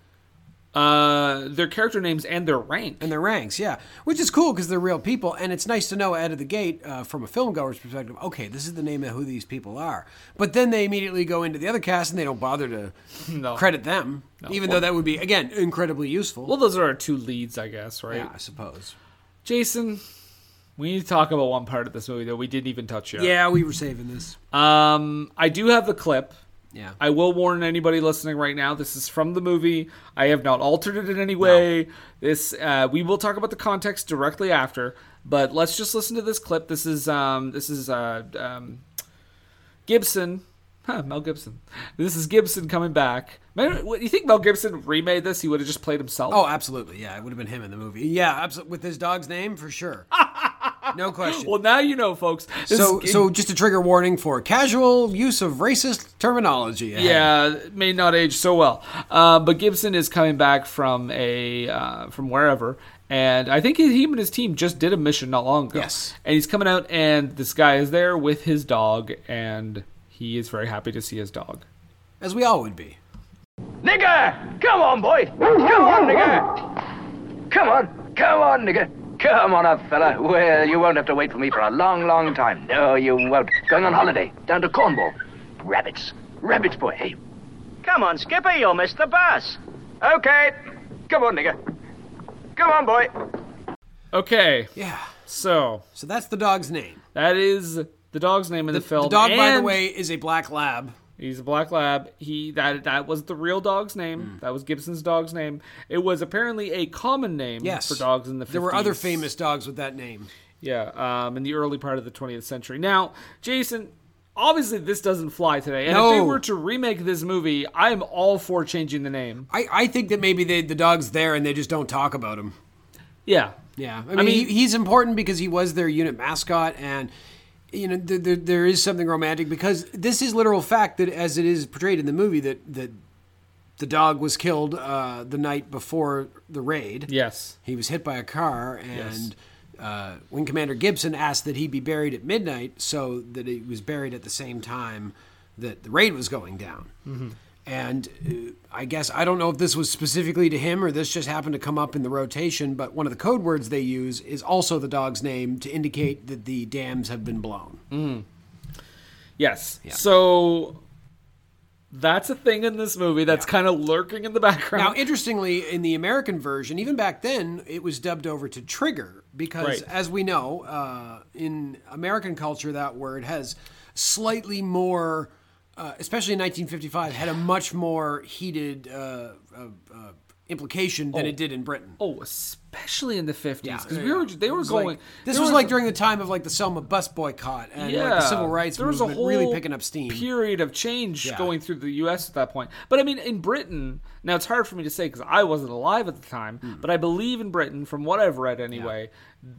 Uh, their character names and their rank. and their ranks. Yeah, which is cool because they're real people, and it's nice to know out of the gate uh, from a film goer's perspective. Okay, this is the name of who these people are. But then they immediately go into the other cast and they don't bother to No. credit them, even though that would be again incredibly useful. Well, those are our two leads, I guess, right? yeah, I suppose. Jason, we need to talk about one part of this movie that we didn't even touch yet. Yeah, we were saving this. Um, I do have the clip. Yeah. I will warn anybody listening right now. This is from the movie. I have not altered it in any way. This uh, we will talk about the context directly after. But let's just listen to this clip. This is um, this is uh, um, Gibson. Huh, Mel Gibson. This is Gibson coming back. Man, what, you think Mel Gibson remade this? He would have just played himself. Oh, absolutely. Yeah, it would have been him in the movie. Yeah, absolutely. With his dog's name, for sure. no question. well, now you know, folks. So, is- so just a trigger warning for casual use of racist terminology. ahead. Yeah, may not age so well. Uh, but Gibson is coming back from a uh, from wherever, and I think he and his team just did a mission not long ago. Yes. and he's coming out, and this guy is there with his dog, and he is very happy to see his dog. as we all would be. Nigger! Come on, boy! Come on, nigger! Come on! Come on, nigger! Come on up, fella. Well, you won't have to wait for me for a long, long time. No, you won't. Going on holiday, down to Cornwall. Rabbits. Rabbits, boy. Hey. Come on, Skipper, you'll miss the bus. Okay. Come on, nigger. Come on, boy. Okay, Yeah. so So that's the dog's name. that is the dog's name in the, film. The dog, by the way, is a black lab. He's a black lab. He that that was the real dog's name. Hmm. That was Gibson's dog's name. It was apparently a common name Yes. for dogs in the 50s. There were other famous dogs with that name. Yeah, um, in the early part of the 20th century. Now, Jason, obviously this doesn't fly today. And if they were to remake this movie, I'm all for changing the name. I, I think that maybe they, the dog's there and they just don't talk about him. Yeah. Yeah, I mean, mean- he, he's important because he was their unit mascot, and you know, th- th- there is something romantic because this is literal fact that, as it is portrayed in the movie, that that the dog was killed uh, the night before the raid. Yes. He was hit by a car, and uh, Wing Commander Gibson asked that he be buried at midnight so that he was buried at the same time that the raid was going down. And uh, I guess I don't know if this was specifically to him or this just happened to come up in the rotation, but one of the code words they use is also the dog's name to indicate that the dams have been blown. Yes. So that's a thing in this movie that's kind of lurking in the background. Now, interestingly, in the American version, even back then, it was dubbed over to trigger because, Right. as we know, uh, in American culture, that word has slightly more, uh, especially in 1955, had a much more heated uh, uh, uh, implication than it did in Britain. oh, especially in the 50s. Because yeah, we were they were going. like- this there was like during the time of like the Selma bus boycott and like the civil rights there was a whole really picking up steam. period of change Yeah. going through the U.S. at that point. But I mean, in Britain, now it's hard for me to say because I wasn't alive at the time. Hmm. But I believe in Britain, from what I've read anyway,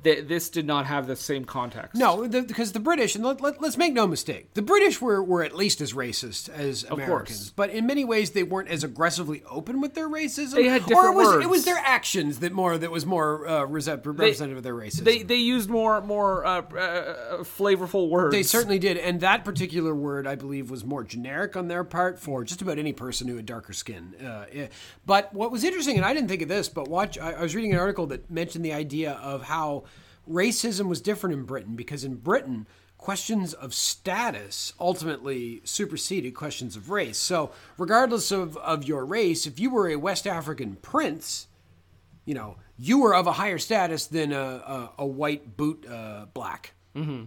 that this did not have the same context. No, the, because the British, and let, let, us make no mistake, the British were, were at least as racist as Americans, course. but in many ways they weren't as aggressively open with their racism. They had or it different was, words. It was their actions that more that was more uh, rese- representative of their racism. They they used more more uh, uh, flavorful words. They certainly did, and that particular word, I believe, was more generic on their part for just about any person who had darker skin. Uh. But what was interesting, and I didn't think of this, but watch, I, I was reading an article that mentioned the idea of how racism was different in Britain because in Britain, questions of status ultimately superseded questions of race. So, regardless of, of your race, if you were a West African prince, you know, you were of a higher status than a, a, a white boot uh, black. Mm-hmm.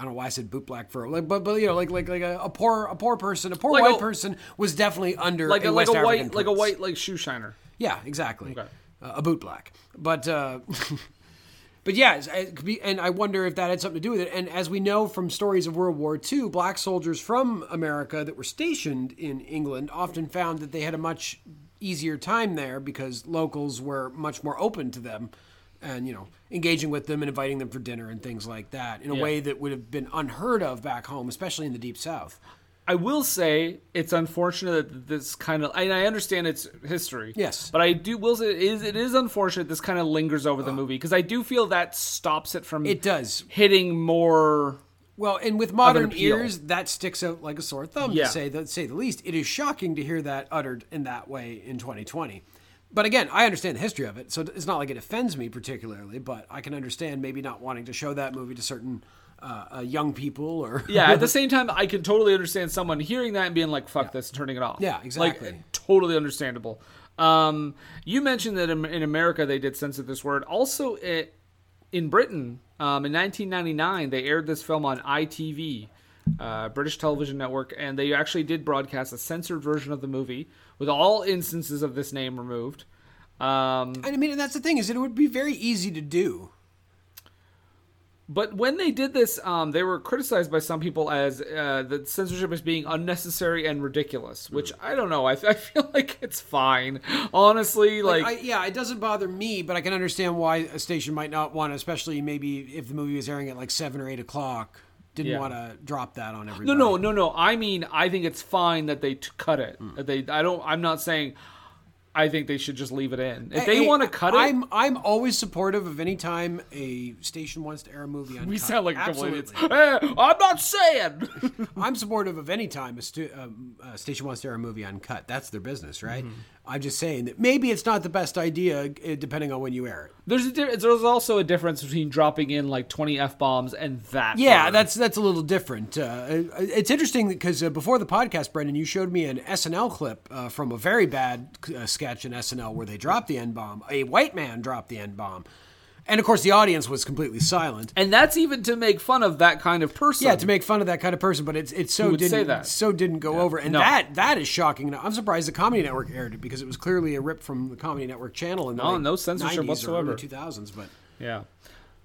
I don't know why I said boot black for like, but but you know, like like like a, a poor a poor person, a poor Like white a- person was definitely under like a, like a African white like a white like shoe shiner. Yeah, exactly. Okay. Uh, a boot black, but. Uh, But yeah, it's- it could be, and I wonder if that had something to do with it. And as we know from stories of World War II, black soldiers from America that were stationed in England often found that they had a much easier time there because locals were much more open to them and you know engaging with them and inviting them for dinner and things like that in a Yeah. way that would have been unheard of back home especially in the deep south I will say it's unfortunate that this kind of. And I understand its history. Yes. but I do will say it is it is unfortunate this kind of lingers over the uh. movie because I do feel that stops it from it does hitting more. Well, and with modern ears, that sticks out like a sore thumb Yeah. to say the, say the least. It is shocking to hear that uttered in that way in 2020. But again, I understand the history of it, so it's not like it offends me particularly. But I can understand maybe not wanting to show that movie to certain uh, uh, young people or Yeah, at the same time, I can totally understand someone hearing that and being like, "Fuck this," and turning it off. Yeah, exactly. Like, totally understandable. Um, you mentioned that in, in America they did censor this word. Also, it, in Britain, um, in 1999, they aired this film on ITV, uh, British Television Network, and they actually did broadcast a censored version of the movie with all instances of this name removed. Um, And I mean, that's the thing is, it would be very easy to do. But when they did this, um, they were criticized by some people as uh, the censorship as being unnecessary and ridiculous. Which I don't know. I, I feel like it's fine, honestly. Like, Like, I, yeah, it doesn't bother me, but I can understand why a station might not want to, especially maybe if the movie was airing at like seven or eight o'clock, didn't Yeah. want to drop that on everybody. no, no, no. No. I mean, I think it's fine that they t- cut it. Hmm. That they, I don't. I'm not saying. I think they should just leave it in. If they Hey, want to cut it, I'm I'm always supportive of any time a station wants to air a movie on. we sound like idiots. Eh, I'm not saying. I'm supportive of any time a, stu- um, a station wants to air a movie uncut. That's their business, right? Mm-hmm. I'm just saying that maybe it's not the best idea, uh, depending on when you air it. There's a di- there's also a difference between dropping in like 20 f bombs and that. Yeah, that's that's a little different. Uh, it's interesting because uh, before the podcast, Brendan, you showed me an SNL clip uh, from a very bad uh, sketch in SNL where they dropped the n bomb. A white man dropped the n bomb, and of course the audience was completely silent. and that's even to make fun of that kind of person. Yeah, to make fun of that kind of person, but it's it's so didn't that? so didn't go over, and No. that that is shocking. I'm surprised the Comedy Network aired it because it was clearly a rip from the Comedy Network channel the No, late no censorship 90s or whatsoever. early 2000s. But Yeah.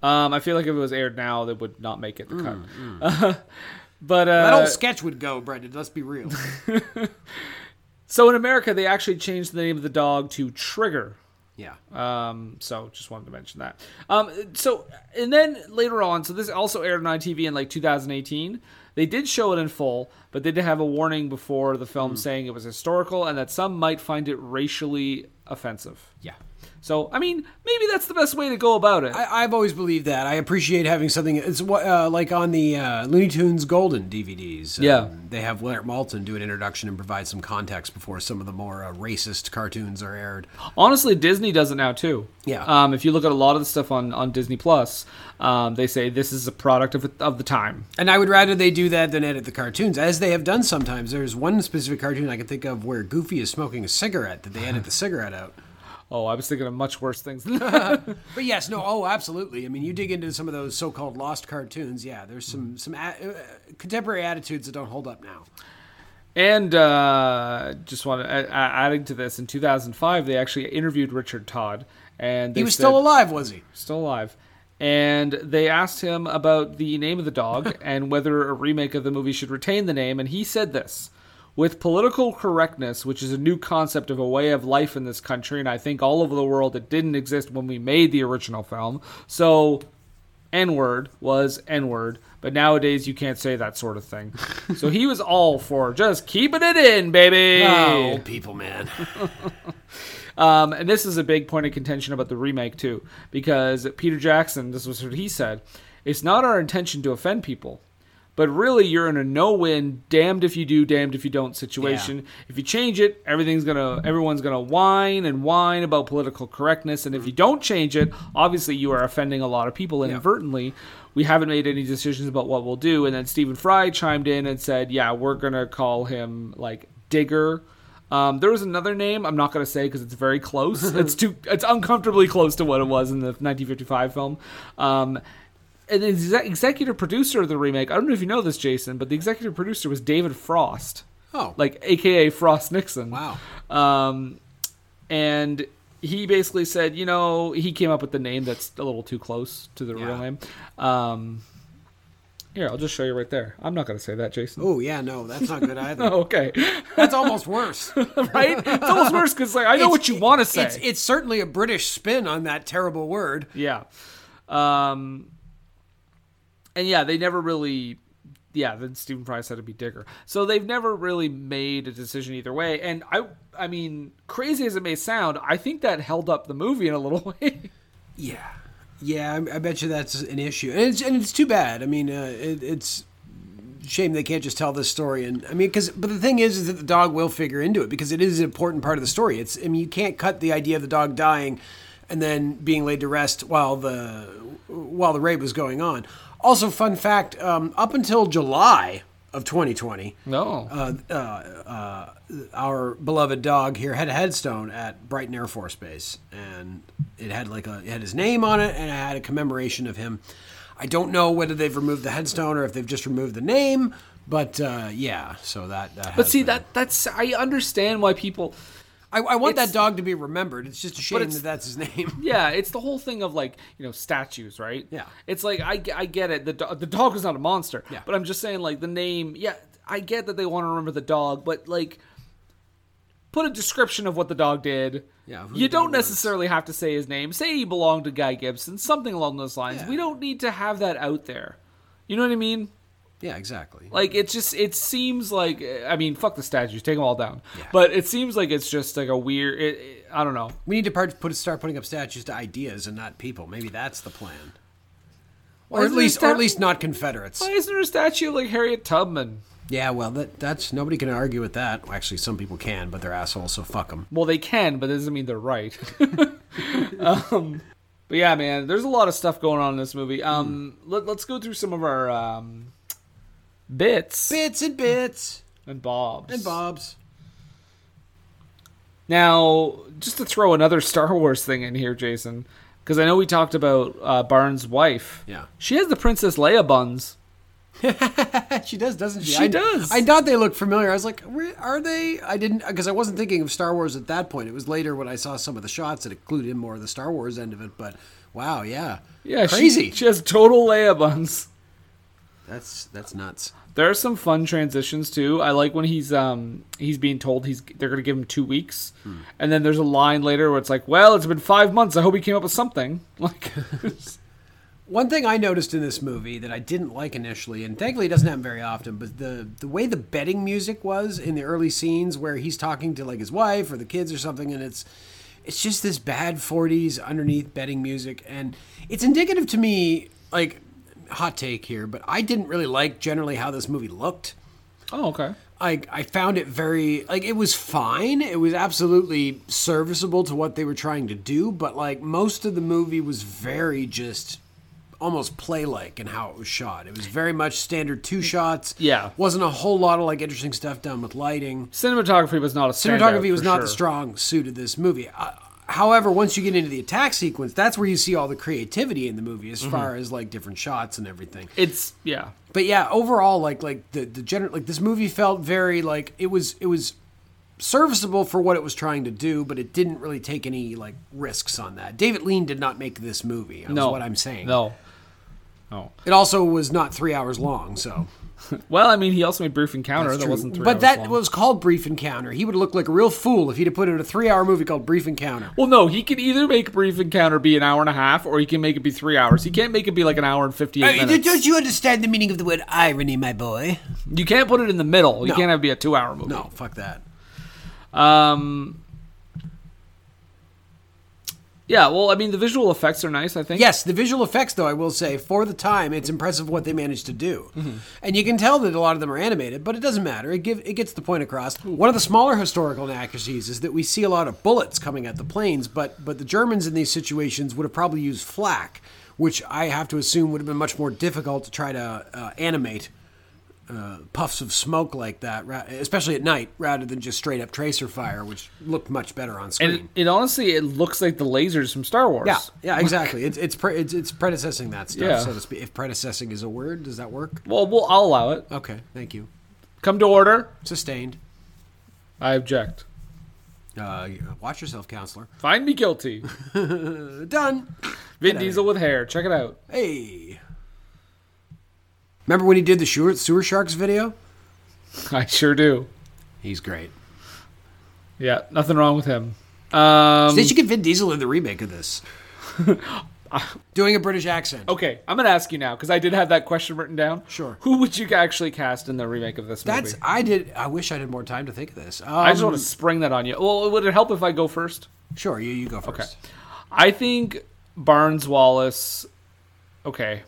Um, I feel like if it was aired now, they would not make it the cut. Mm, but uh, that old sketch would go, Brendan. Let's be real. so in America, they actually changed the name of the dog to Trigger. Yeah. Um, so just wanted to mention that. Um, so and then later on, so this also aired on TV in like 2018. They did show it in full, but they did have a warning before the film saying it was historical and that some might find it racially offensive. Yeah. So I mean, maybe that's the best way to go about it. I, I've always believed that. I appreciate having something. It's what uh, like on the uh, Looney Tunes Golden DVDs. um, Yeah. they have Leonard Maltin do an introduction and provide some context before some of the more uh, racist cartoons are aired. Honestly, Disney does it now too. Yeah. Um, if you look at a lot of the stuff on, on Disney Plus, um, they say this is a product of, of the time. And I would rather they do that than edit the cartoons, as they have done sometimes. There's one specific cartoon I can think of where Goofy is smoking a cigarette that they edit the cigarette out. Oh, I was thinking of much worse things than that. But yes, no, oh, absolutely. I mean, you dig into some of those so-called lost cartoons. Yeah, there's some some a- uh, contemporary attitudes that don't hold up now. and uh, just want to uh, adding to this, in 2005, they actually interviewed Richard Todd, and He was said- still alive, was he? still alive. And they asked him about the name of the dog and whether a remake of the movie should retain the name, and he said this. With political correctness, which is a new concept of a way of life in this country, and I think all over the world, it didn't exist when we made the original film. So, N word was N word, but nowadays you can't say that sort of thing. so he was all for just keeping it in, baby. Oh, old people, man. Um, and this is a big point of contention about the remake too, because Peter Jackson, this was what he said: "It's not our intention to offend people, but really you're in a no-win, damned if you do, damned if you don't situation. If you change it, everything's gonna, everyone's gonna whine and whine about political correctness, and if you don't change it, obviously you are offending a lot of people inadvertently." We haven't made any decisions about what we'll do, and then Stephen Fry chimed in and said, "Yeah, we're gonna call him like Digger." Um, there was another name I'm not going to say because it's very close. it's too it's uncomfortably close to what it was in the 1955 film. Um, and the exe- executive producer of the remake, I don't know if you know this, Jason, but the executive producer was David Frost, Oh, like AKA Frost Nixon. wow. Um, and he basically said, you know, he came up with the name that's a little too close to the real name. Um, Here, I'll just show you right there. I'm not going to say that, Jason. Oh yeah, no, that's not good either. Oh, okay. That's almost worse. right? It's almost worse because like I know It's- what you want to say. It's it's certainly a British spin on that terrible word. Yeah. Um, and yeah, they never really. Yeah, then Stephen Fry said it'd be Digger. So they've never really made a decision either way. And I, I mean, crazy as it may sound, I think that held up the movie in a little way. Yeah, yeah, I, I bet you that's an issue, and it's and it's too bad. I mean, uh, it, it's shame they can't just tell this story. And I mean, because but the thing is, is that the dog will figure into it because it is an important part of the story. It's I mean, you can't cut the idea of the dog dying and then being laid to rest while the while the rape was going on. Also, fun fact: um, up until July of 2020, no, uh, uh, uh, our beloved dog here had a headstone at Brighton Air Force Base, and it had like a it had his name on it, and it had a commemoration of him. I don't know whether they've removed the headstone or if they've just removed the name, but uh, yeah. So that. that But see been- that that's I understand why people. I, I want that dog to be remembered. It's just a shame that that's his name. Yeah, it's the whole thing of like you know statues, right? Yeah. It's like I, I get it. The do- the dog is not a monster. Yeah. But I'm just saying like the name. Yeah, I get that they want to remember the dog, but like put a description of what the dog did. Yeah, You don't was. necessarily have to say his name. Say he belonged to Guy Gibson, something along those lines. Yeah. We don't need to have that out there. You know what I mean? Yeah, exactly. Like it's just it seems like I mean fuck the statues, take them all down. But it seems like it's just like a weird. It, it- I don't know. We need to part, put start putting up statues to ideas and not people. Maybe that's the plan. Why Or at least, or at least not Confederates. Why isn't there a statue of like Harriet Tubman? Yeah, well, that that's nobody can argue with that. Well, actually, some people can, but they're assholes, so fuck them. Well, they can, but that doesn't mean they're right. um, but yeah, man, there's a lot of stuff going on in this movie. Um, let, us go through some of our um, bits Bits and bits and bobs. and bobs. Now, just to throw another Star Wars thing in here, Jason, because I know we talked about uh, Barnes' wife. Yeah. she has the Princess Leia buns. she does, doesn't she? She I, does. I thought they looked familiar. I was like, "Where- are they? I didn't because I wasn't thinking of Star Wars at that point. It was later when I saw some of the shots that included more of the Star Wars end of it. But wow, yeah, Yeah, she- crazy. She, has total Leia buns. that's that's nuts. There are some fun transitions too. I like when he's um he's being told he's they're gonna give him two weeks, Hmm. and then there's a line later where it's like, "Well, it's been five months. I hope he came up with something." Like, One thing I noticed in this movie that I didn't like initially, and thankfully it doesn't happen very often, but the the way the betting music was in the early scenes where he's talking to like his wife or the kids or something, and it's it's just this bad 40s underneath betting music, and it's indicative to me like hot take here, but I didn't really like generally how this movie looked. oh, okay. I I found it very like it was fine. It was absolutely serviceable to what they were trying to do, but like most of the movie was very just almost play like in how it was shot. It was very much standard two shots. Yeah. Wasn't a whole lot of like interesting stuff done with lighting. Cinematography was not a Cinematography was not sure. the strong suit of this movie. Uh, however, once you get into the attack sequence, that's where you see all the creativity in the movie as Mm-hmm. far as like different shots and everything It's yeah. but yeah, overall, like like the the general like this movie felt very like it was it was serviceable for what it was trying to do, but it didn't really take any like risks on that. David Lean did not make this movie. That's No, what I'm saying. No. No. it also was not three hours long. So, Well, I mean, he also made Brief Encounter. That's that true. wasn't three but that long. was called Brief Encounter. He would look like a real fool if he'd have put in a three-hour movie called Brief Encounter. Well, no, he can either make Brief Encounter be an hour and a half, or he can make it be three hours. He can't make it be like an hour and fifty-eight Uh, minutes. don't you understand the meaning of the word irony, my boy? You can't put it in the middle. You No. can't have it be a two-hour movie. No, fuck that. Um. Yeah, well, I mean, the visual effects are nice. I think. Yes, the visual effects, though, I will say, for the time, it's impressive what they managed to do. And you can tell that a lot of them are animated, but it doesn't matter. It give it gets the point across. One of the smaller historical inaccuracies is that we see a lot of bullets coming at the planes, but but the Germans in these situations would have probably used flak, which I have to assume would have been much more difficult to try to uh, animate. Uh, puffs of smoke like that, especially at night, rather than just straight up tracer fire, which looked much better on screen. And it, it honestly, it looks like the lasers from Star Wars. Yeah, yeah, exactly. It's it's pre- it's, it's predecessing that stuff, Yeah. so to speak. If predecessing is a word, does that work? Well, well, I'll allow it. Okay, thank you. Come to order. Sustained. I object. Uh, watch yourself, counselor. Find me guilty. Done. Vin Diesel with hair. Check it out. Hey. Remember when he did the sewer, sewer sharks video? I sure do. He's great. Yeah, nothing wrong with him. Um, they should get Vin Diesel in the remake of this. Doing a British accent. okay, I'm gonna ask you now because I did have that question written down. Sure. Who would you actually cast in the remake of this movie? That's I did. I wish I had more time to think of this. Um, I just want to spring that on you. Well, would it help if I go first? Sure, you you go first. Okay. I think Barnes Wallis. Okay.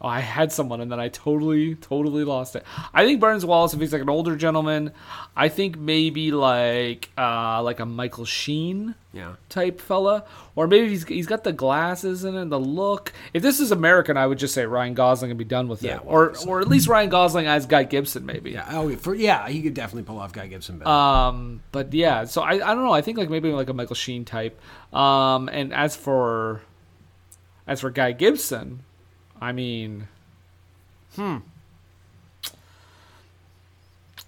Oh, I had someone and then I totally, totally lost it. I think Barnes Wallis, if he's like an older gentleman, I think maybe like uh like a Michael Sheen Yeah. type fella, or maybe he's he's got the glasses in it, the look. If this is American, I would just say Ryan Gosling and be done with Yeah, it, well, or or at least Ryan Gosling as Guy Gibson, maybe. Yeah. Oh, for yeah, he could definitely pull off Guy Gibson. Better. Um, but yeah, so I, I don't know. I think like maybe like a Michael Sheen type. Um, and as for as for Guy Gibson, I mean, hmm.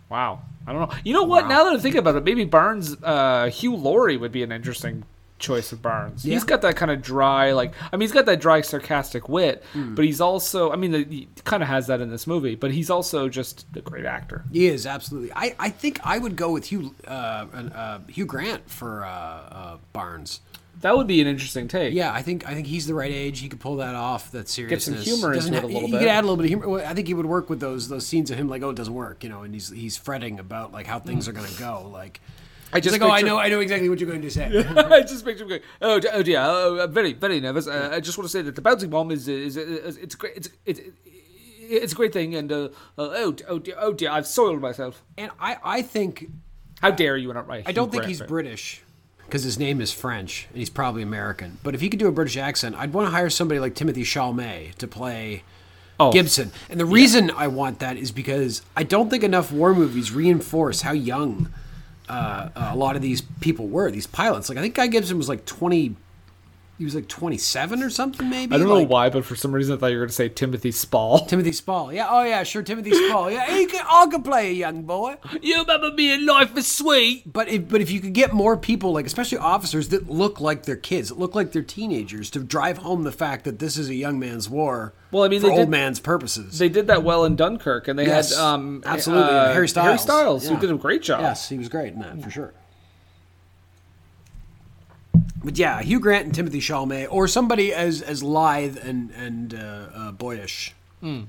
Wow, I don't know. You know what? Now that I think about it, maybe Barnes, uh, Hugh Laurie would be an interesting choice of Barnes. He's got that kind of dry, like I mean, he's got that dry, sarcastic wit, but he's also, I mean, the, he kind of has that in this movie, but he's also just a great actor. he is absolutely. I, I think I would go with Hugh uh, uh, Hugh Grant for uh, uh, Barnes. That would be an interesting take. Yeah, I think I think he's the right age. He could pull that off. That seriousness. humor Doesn't into it a little he bit. could add a little bit of humor. Well, I think he would work with those those scenes of him like, oh, it doesn't work, you know, and he's he's fretting about like how things are going to go. Like, I just like, oh, I know, I know exactly what you're going to say. I just picture him going, oh, oh dear, oh, I'm very, very nervous. Uh, I just want to say that the bouncing bomb is, is, is it's great. It's, it's, it's a great thing. And uh, uh, oh, oh dear, oh dear, I've soiled myself. and I I think How dare you not right? I don't think he's British because his name is French and he's probably American. But if he could do a British accent, I'd want to hire somebody like Timothy Chalamet to play oh, Gibson. And the reason I want that is because I don't think enough war movies reinforce how young uh, a lot of these people were, these pilots. Like I think Guy Gibson was like twenty. He was like twenty seven or something, maybe. I don't know Like, why, but for some reason I thought you were going to say Timothy Spall. Timothy Spall. Yeah. Oh yeah. Sure. Timothy Spall. Yeah. He can, I can play a young boy. you remember me in Life is Sweet? But if but if you could get more people, like especially officers that look like they're kids, that look like they're teenagers, to drive home the fact that this is a young man's war. Well, I mean, for old did- man's purposes. They did that well in Dunkirk, and they Yes, had um, absolutely, uh, Harry Styles. Harry Styles, Yeah. who did a great job. yes, he was great in that for sure. But yeah, Hugh Grant and Timothy Chalamet, or somebody as as lithe and and uh, uh, boyish. Hmm.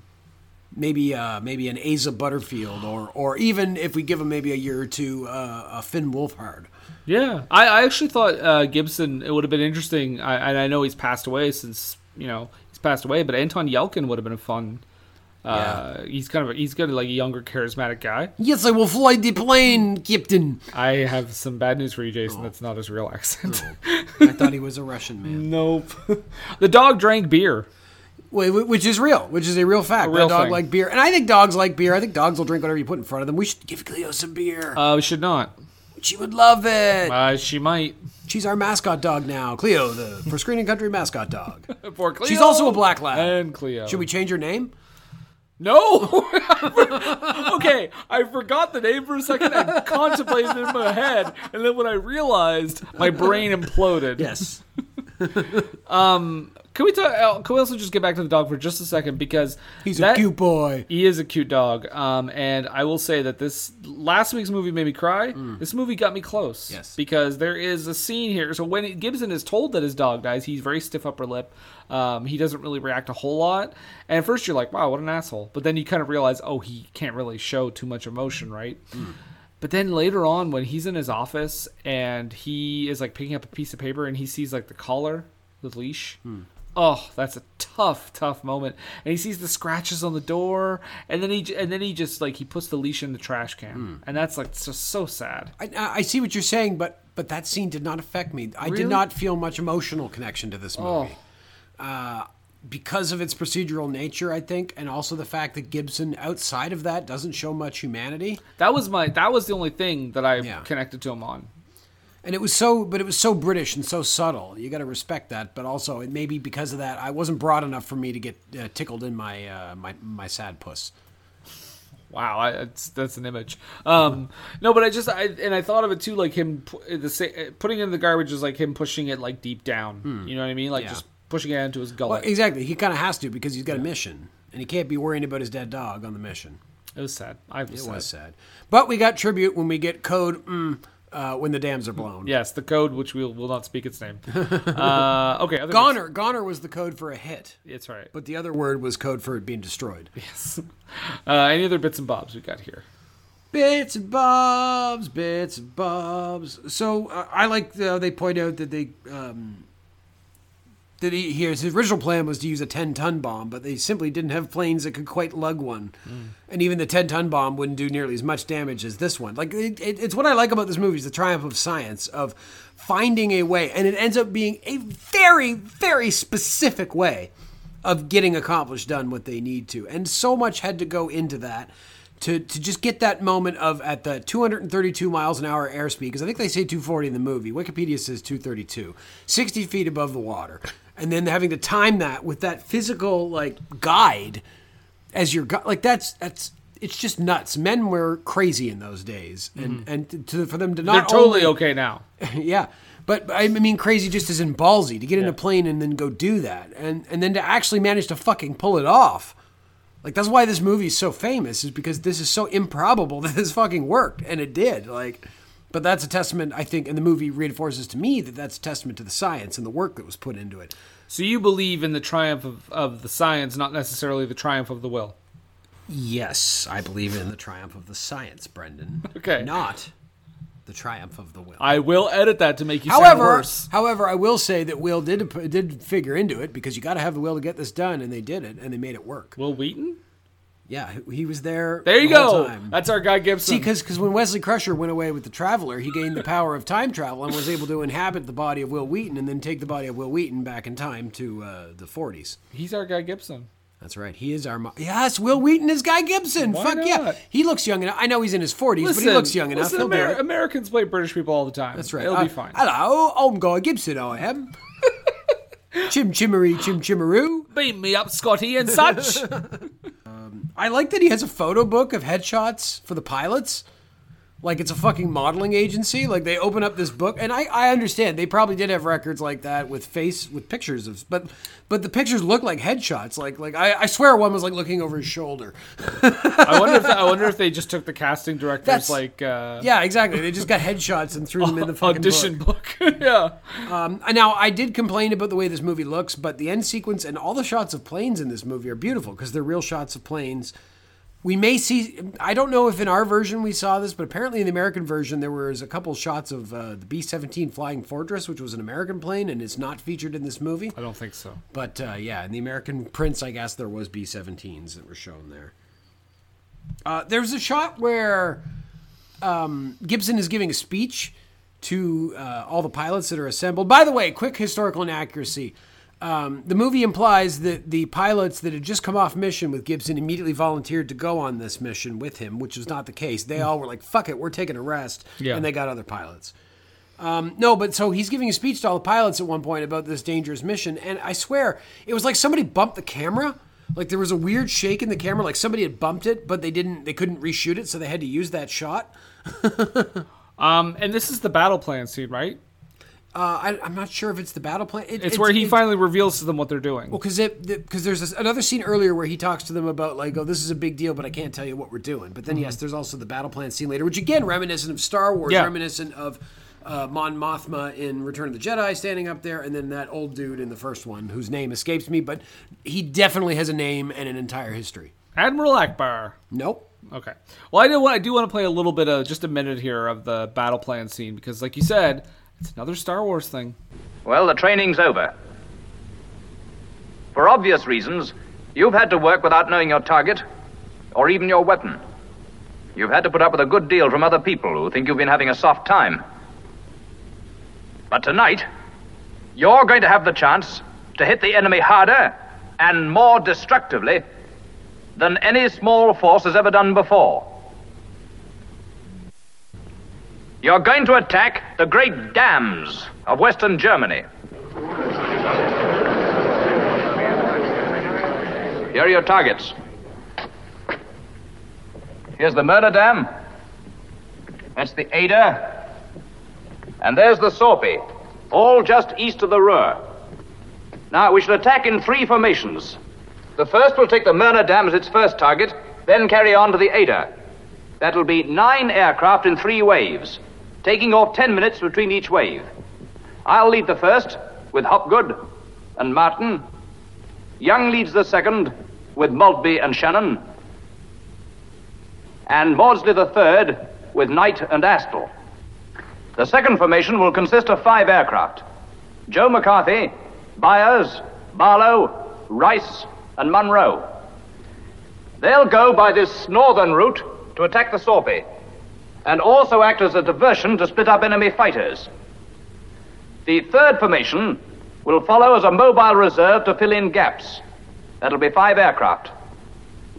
Maybe uh, maybe an Asa Butterfield, or or even if we give him maybe a year or two, uh, a Finn Wolfhard. Yeah, I, I actually thought uh, Gibson. It would have been interesting. I, and I know he's passed away since you know he's passed away, but Anton Yelchin would have been a fun. Uh, He's kind of a, he's of like a younger, charismatic guy. Yes, I will fly the plane, Captain. I have some bad news for you, Jason. That's not his real accent. I thought he was a Russian man. nope. the dog drank beer. Wait, which is real, which is a real fact. A real dog thing. like beer, and I think dogs like beer. I think dogs will drink whatever you put in front of them. We should give Cleo some beer. Uh, we should not. she would love it. Uh, she might. She's our mascot dog now, Cleo, the for Screen and Country mascot dog. For Cleo She's also a black lab. and Cleo. Should we change her name? No. okay, I forgot the name for a second. I contemplated it in my head, and then when I realized, my brain imploded. Yes. Um, Can we talk? uh, Can we also just get back to the dog for just a second because He's that- a cute boy. He is a cute dog. Um, and I will say that this last week's movie made me cry. This movie got me close. Mm. Yes. Because there is a scene here. So when Gibson is told that his dog dies, he's very stiff upper lip. Um, he doesn't really react a whole lot. And at first you're like, wow, what an asshole. But then you kind of realize, oh, he can't really show too much emotion, right? Mm. But then later on, when he's in his office and he is like picking up a piece of paper and he sees like the collar, the leash. Oh, that's a tough, tough moment. And he sees the scratches on the door, and then he and then he just like he puts the leash in the trash can, and that's like just so sad. I, I I see what you're saying, but but that scene did not affect me. I Really? did not feel much emotional connection to this Oh. movie. Uh, because of its procedural nature, I think, and also the fact that Gibson, outside of that, doesn't show much humanity. That was my that was the only thing that I Yeah. connected to him on. And it was so, but it was so British and so subtle. You got to respect that. But also, it maybe because of that, I wasn't broad enough for me to get uh, tickled in my uh, my my sad puss. Wow, I, that's that's an image. Um, no, but I just I and I thought of it too, like him the sa- putting it in the garbage is like him pushing it like deep down. You know what I mean? Like Hmm. Yeah. just pushing it into his Well, gullet. exactly. He kind of has to because he's got a mission. and he can't be worrying about his dead dog on the mission. It was sad. I was It sad. was sad. But we got tribute when we get code mm, uh, when the dams are blown. Yes, the code, which we'll will not speak its name. uh, okay, other Goner. Goner was the code for a hit, It's right. but the other word was code for it being destroyed. Yes. Uh, any other bits and bobs we got here? Bits and bobs, bits and bobs. So uh, I like uh, they point out that they um, that he his original plan was to use a ten ton bomb, but they simply didn't have planes that could quite lug one, and even the ten ton bomb wouldn't do nearly as much damage as this one. Like it, it, it's what I like about this movie is the triumph of science of finding a way, and it ends up being a very very specific way of getting accomplished done what they need to, and so much had to go into that to, to just get that moment of at the 232 miles an hour airspeed, because I think they say 240 in the movie. Wikipedia says 232, 60 feet above the water. And then having to time that with that physical like guide as your gu- like that's that's it's just nuts. Men were crazy in those days, and mm-hmm. and to, for them to not They're totally only, okay now. yeah. But I mean, crazy just as in ballsy to get in a plane and then go do that, and and then to actually manage to fucking pull it off. Like that's why this movie is so famous, is because this is so improbable that this fucking worked, and it did. Like, but that's a testament, I think, and the movie reinforces to me that that's a testament to the science and the work that was put into it. So you believe in the triumph of, of the science, not necessarily the triumph of the will. Yes, I believe in the triumph of the science, Brendan. Okay. not the triumph of the will. I will edit that to make you sound However, worse. however, I will say that Will did did figure into it because you got to have the will to get this done, and they did it, and they made it work. Wil Wheaton? Yeah, he- was there. There you the go. time. That's our guy Gibson. See, because when Wesley Crusher went away with the Traveler, he gained the power of time travel and was able to inhabit the body of Wil Wheaton and then take the body of Wil Wheaton back in time to uh, the 40s. He's our guy Gibson. That's right. He is our. Mo- yes, Wil Wheaton is Guy Gibson. Why Fuck yeah. He looks young enough. I know he's in his 40s, but he looks young enough. listen, Amer- Americans play British people all the time. That's right. It'll Uh, be fine. Hello, I'm Guy Gibson. I am. chim chimmery, chim chimmeroo. Beam me up, Scotty, and such. Um, I like that he has a photo book of headshots for the pilots. Like it's a fucking modeling agency. Like they open up this book, and I, I understand they probably did have records like that with face with pictures of, but but the pictures look like headshots. Like like I, I swear one was like looking over his shoulder. I wonder if I wonder if they just took the casting directors That's- like uh, Yeah, exactly. They just got headshots and threw them in the fucking audition book. book. yeah. Um, now I did complain about the way this movie looks, but the end sequence and all the shots of planes in this movie are beautiful because they're real shots of planes. We may see. I don't know if in our version we saw this, but apparently in the American version there was a couple shots of uh, the B-17 Flying Fortress, which was an American plane, and it's not featured in this movie. I don't think so. But uh, yeah, in the American prints, I guess there was B-17s that were shown there. Uh, there's a shot where um, Gibson is giving a speech to uh, all the pilots that are assembled. By the way, quick historical inaccuracy. Um, the movie implies that the pilots that had just come off mission with Gibson immediately volunteered to go on this mission with him, which was not the case. They all were like, "Fuck it, we're taking a rest," Yeah. and they got other pilots. Um, no, but so he's giving a speech to all the pilots at one point about this dangerous mission, and I swear it was like somebody bumped the camera. Like there was a weird shake in the camera, like somebody had bumped it, but they didn't. They couldn't reshoot it, so they had to use that shot. Um, and this is the battle plan scene, right? Uh, I, I'm not sure if it's the battle plan. It- It's, where he it- finally reveals to them what they're doing. Well, because it because there's this, another scene earlier where he talks to them about like, oh, this is a big deal, but I can't tell you what we're doing. But then yes, there's also the battle plan scene later, which again reminiscent of Star Wars, Yeah. reminiscent of uh, Mon Mothma in Return of the Jedi standing up there, and then that old dude in the first one whose name escapes me, but he definitely has a name and an entire history. Admiral Ackbar. Nope. Okay. Well, I do. want- I do want to play a little bit of just a minute here of the battle plan scene because, like you said, it's another Star Wars thing. Well, the training's over. For obvious reasons, you've had to work without knowing your target or even your weapon. You've had to put up with a good deal from other people who think you've been having a soft time. But tonight, you're going to have the chance to hit the enemy harder and more destructively than any small force has ever done before. You're going to attack the great dams of Western Germany. Here are your targets. Here's the Möhne Dam. That's the Eder. And there's the Sorpe, all just east of the Ruhr. Now, we shall attack in three formations. The first will take the Möhne Dam as its first target, then carry on to the Eder. That'll be nine aircraft in three waves, taking off ten minutes between each wave. I'll lead the first with Hopgood and Martin. Young leads the second with Maltby and Shannon. And Maudsley the third with Knight and Astell. The second formation will consist of five aircraft Joe McCarthy, Byers, Barlow, Rice, and Munro. They'll go by this northern route to attack the Sorpy, and also act as a diversion to split up enemy fighters. The third formation will follow as a mobile reserve to fill in gaps. That'll be five aircraft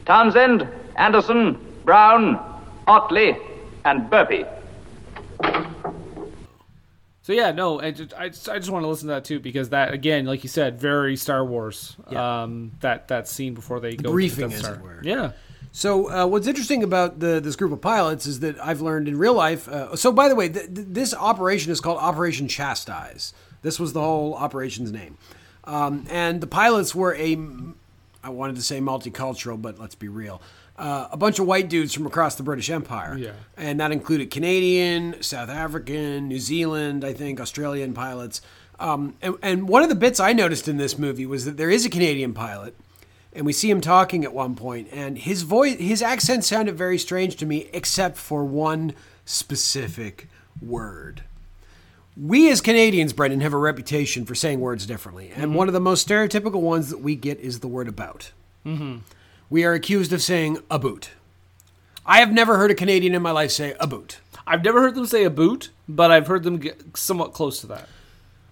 Townsend, Anderson, Brown, Ottley, and Burpee. So yeah, no, I just, I just, I just want to listen to that too because that again, like you said, very Star Wars. Um, that that scene before they go to briefing, the as it were. Yeah. So uh, what's interesting about the this group of pilots is that I've learned in real life. Uh, so by the way, th- th- this operation is called Operation Chastise. This was the whole operation's name, um, and the pilots were a. I wanted to say multicultural, but let's be real. Uh, a bunch of white dudes from across the British Empire. Yeah. And that included Canadian, South African, New Zealand, I think, Australian pilots. Um, and, and one of the bits I noticed in this movie was that there is a Canadian pilot and we see him talking at one point and his voice his accent sounded very strange to me except for one specific word we as canadians brendan have a reputation for saying words differently and mm-hmm. one of the most stereotypical ones that we get is the word about Mm-hmm. we are accused of saying a boot i have never heard a canadian in my life say a boot I've never heard them say a boot, but I've heard them get somewhat close to that.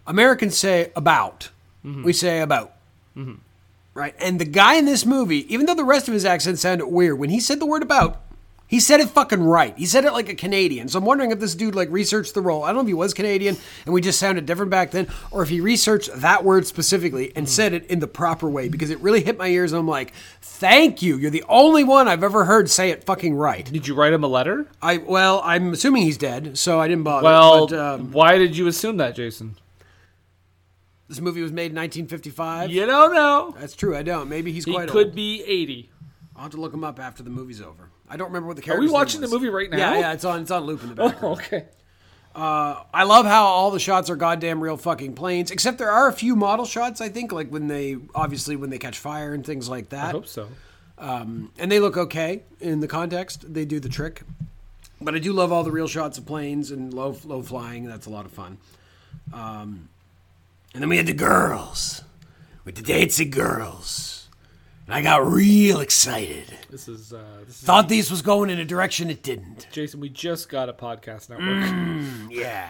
Americans say about. Mm-hmm. We say about. Mm-hmm. Right? And the guy in this movie, even though the rest of his accent sounded weird, when he said the word about, he said it fucking right. He said it like a Canadian. So I'm wondering if this dude like researched the role. I don't know if he was Canadian and we just sounded different back then, or if he researched that word specifically and said it in the proper way because it really hit my ears and I'm like, thank you. You're the only one I've ever heard say it fucking right. Did you write him a letter? I well, I'm assuming he's dead, so I didn't bother. Well, but, um, why did you assume that, Jason? This movie was made in 1955. You don't know. That's true. I don't. Maybe he's He quite could old. be 80. I'll have to look him up after the movie's over. I don't remember what the character. Are we watching the movie right now? Yeah, yeah. It's on. It's on loop in the background. Oh, okay. I love how all the shots are goddamn real fucking planes. Except there are a few model shots. I think, like when they obviously when they catch fire and things like that. I hope so. Um, and they look okay in the context. They do the trick. But I do love all the real shots of planes and low low flying. That's a lot of fun. Um, and then we had the girls with the dancing girls, and I got real excited. This is, uh, this is Thought this was going in a direction it didn't. Jason. We just got a podcast network. Mm. Yeah.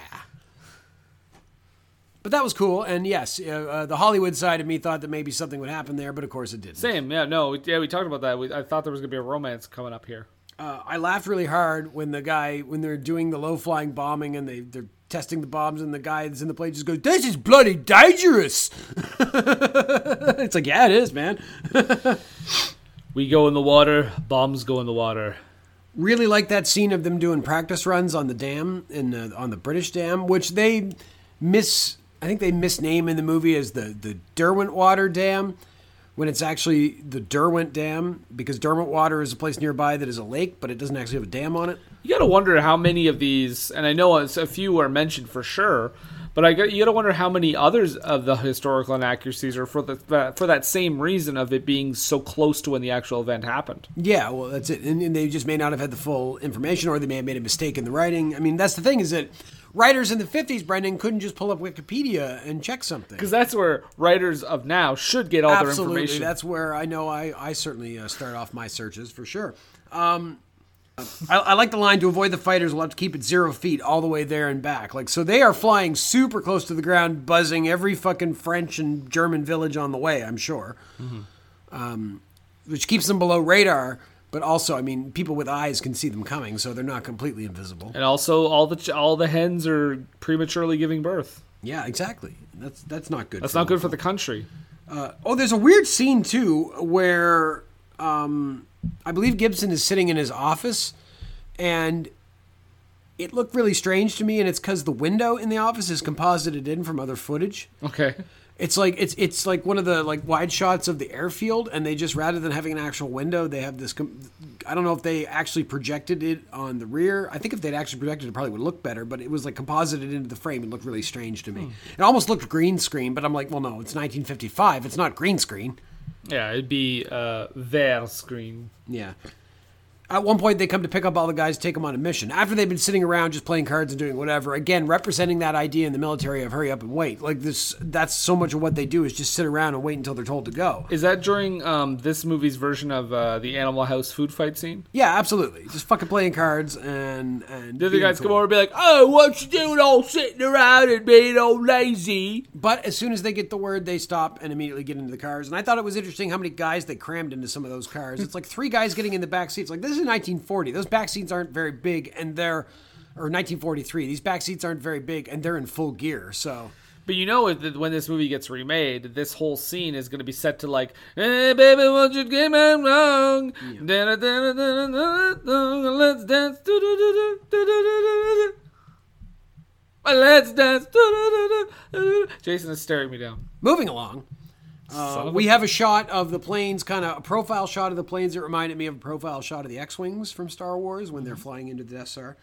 But that was cool, and yes, uh, uh, the Hollywood side of me thought that maybe something would happen there, but of course it didn't. Same. Yeah. No. Yeah. We talked about that. We, I thought there was gonna be a romance coming up here. Uh, I laughed really hard when the guy, when they're doing the low flying bombing and they, they're testing the bombs, and the guy that's in the plane just goes, This is bloody dangerous. it's like, Yeah, it is, man. We go in the water. Bombs go in the water. really like that scene of them doing practice runs on the dam in uh, on the British dam, which they miss. I think they misname in the movie as the the Derwent Water Dam, when it's actually the Derwent Dam because Derwent Water is a place nearby that is a lake, but it doesn't actually have a dam on it. You gotta wonder how many of these, and I know a a few are mentioned for sure, but I got, you gotta wonder how many others of the historical inaccuracies are for the that- for that same reason of it being so close to when the actual event happened. Yeah, well, that's it. And, and they just may not have had the full information, or they may have made a mistake in the writing. I mean, that's the thing is that writers in the '50s, Brendan, couldn't just pull up Wikipedia and check something. Because that's where writers of now should get all their information. that's where I know I, I certainly uh, start off my searches for sure. Um, I, I like the line to avoid the fighters. We'll have to keep it zero feet all the way there and back. Like so, they are flying super close to the ground, buzzing every fucking French and German village on the way. I'm sure, um, which keeps them below radar. But also, I mean, people with eyes can see them coming, so they're not completely invisible. and also all the ch- all the hens are prematurely giving birth. Yeah, exactly. That's that's not good. That's for not good for the country. Oh, there's a weird scene too where um, I believe Gibson is sitting in his office, and it looked really strange to me. And it's because the window in the office is composited in from other footage, Okay. It's like it's it's like one of the like wide shots of the airfield, and they just rather than having an actual window, they have this. I don't know if they actually projected it on the rear. I think if they'd actually projected it, it probably would look better. But it was like composited into the frame. It looked really strange to me. It almost looked green screen, but I'm like, well, no, it's 1955. It's not green screen. Yeah, it'd be uh, their screen. Yeah. At one point, they come to pick up all the guys, take them on a mission. After they've been sitting around just playing cards and doing whatever, again, representing that idea in the military of hurry up and wait. Like this, that's so much of what they do is just sit around and wait until they're told to go. Is that during um, this movie's version of uh, the Animal House food fight scene? Yeah, absolutely. Just fucking playing cards and and The other guys cool. come over and be like, "Oh, what you doing, all sitting around and being all lazy?" But as soon as they get the word, they stop and immediately get into the cars. And I thought it was interesting how many guys they crammed into some of those cars. It's like three guys getting in the back seats. Like this 1940. Those back seats aren't very big, and they're or 1943. These back seats aren't very big, and they're in full gear. So. But you know when this movie gets remade, this whole scene is going to be set to like, "Hey baby, what you get me wrong? Let's dance, let's dance." Jason is staring me down. Moving along. Uh, we have a shot of the planes, kind of a profile shot of the planes that reminded me of a profile shot of the X-wings from Star Wars when they're flying into the Death Star.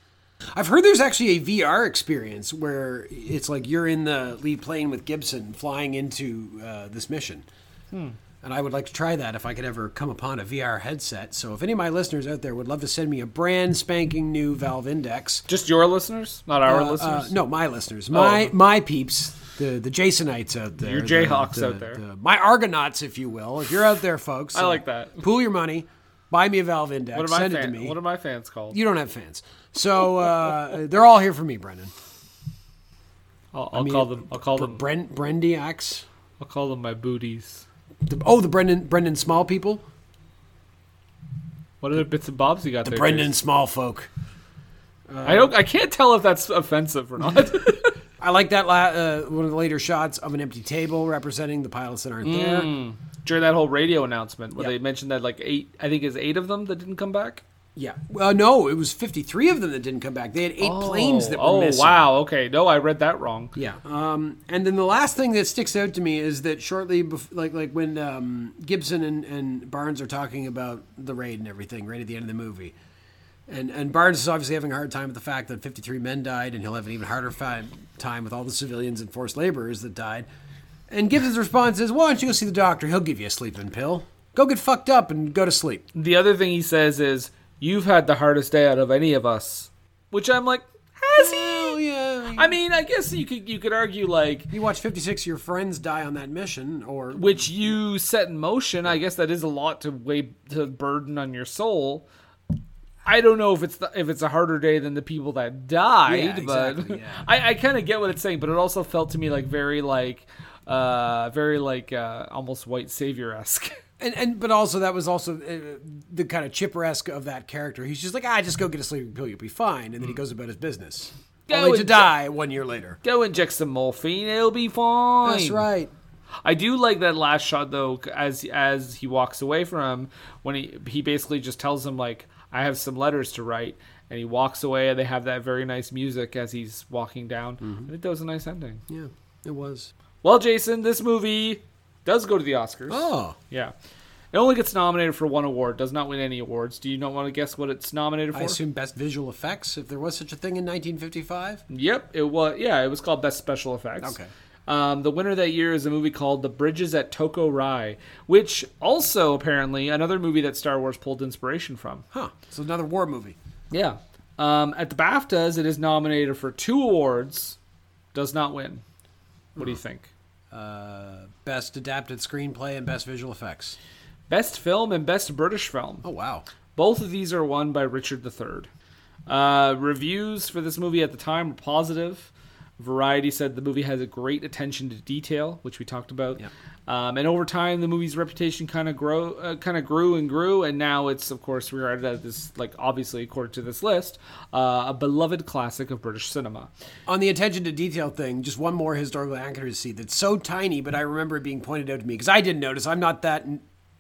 I've heard there's actually a VR experience where it's like you're in the lead plane with Gibson flying into uh, this mission. Hmm. And I would like to try that if I could ever come upon a VR headset. So if any of my listeners out there would love to send me a brand spanking new Valve Index, Just your listeners, not our uh, listeners. uh, no, my listeners, my Oh. my peeps, the the Jasonites out there, Your Jayhawks the- out there. the- my Argonauts, if you will. If you're out there, folks, I uh, like that. Pool your money, buy me a Valve Index, What are my send it to me. What are my fans called? you don't have fans, so uh, they're all here for me, Brendan. I'll, I'll mean, call them. I'll call Br- them. Brent Brendiacs. I'll call them my booties. The, oh, the Brendan Brendan Small people, What other bits and bobs you got the there? Brendan Jason? Small folk. I don't. I can't tell if that's offensive or not. I like that la- uh, one of the later shots of an empty table representing the pilots that aren't there. During that whole radio announcement, where Yeah. they mentioned that like eight, I think is eight of them that didn't come back. Yeah. Well, no, it was 53 of them that didn't come back. They had eight planes that were oh missing. wow. Okay. No, I read that wrong. Yeah. Um, and then the last thing that sticks out to me is that shortly, bef- like like when um, Gibson and, and Barnes are talking about the raid and everything, right at the end of the movie, and and Barnes is obviously having a hard time with the fact that 53 men died, and he'll have an even harder time with all the civilians and forced laborers that died. And Gibson's response is, "Why don't you go see the doctor? He'll give you a sleeping pill. Go get fucked up and go to sleep." The other thing he says is, "You've had the hardest day out of any of us," which I'm like, has he? Well, yeah. I mean, I guess you could you could argue like you watch 56 of your friends die on that mission, or which you set in motion. I guess that is a lot to weigh to burden on your soul. I don't know if it's the, if it's a harder day than the people that died, Yeah, but exactly, yeah. I, I kind of get what it's saying. But it also felt to me like very like uh very like uh almost white savior esque. And, and but also that was also uh, the kind of chipper-esque of that character. He's just like, ah, just go get a sleeping pill, you'll be fine, and then he goes about his business, Go only to die one year later. Go inject some morphine, it'll be fine. That's right. I do like that last shot though, as as he walks away from him, when he he basically just tells him like, "I have some letters to write," and he walks away, and they have that very nice music as he's walking down. Mm-hmm. I think that was a nice ending. Yeah, it was. Well, Jason, this movie does go to the Oscars. Oh, yeah. It only gets nominated for one award. Does not win any awards. Do you not want to guess what it's nominated for? I assume best visual effects, if there was such a thing in 1955. Yep, it was. Yeah, it was called Best Special Effects. Okay. Um, the winner that year is a movie called The Bridges at Toko-Ri, which also apparently another movie that Star Wars pulled inspiration from. Huh? So another war movie. Yeah. Um, at the BAFTAs, it is nominated for two awards, does not win. What do you think? Uh, best adapted screenplay and best visual effects. Best film and best British film. Oh wow. Both of these are won by Richard III. Uh, reviews for this movie at the time were positive. Variety said the movie has a great attention to detail, which we talked about. Yeah. Um, and over time, the movie's reputation kind of grow, uh, kind of grew and grew, and now it's of course regarded as this, like obviously according to this list, uh, a beloved classic of British cinema. On the attention to detail thing, just one more historical accuracy that's so tiny, but I remember it being pointed out to me because I didn't notice. I'm not that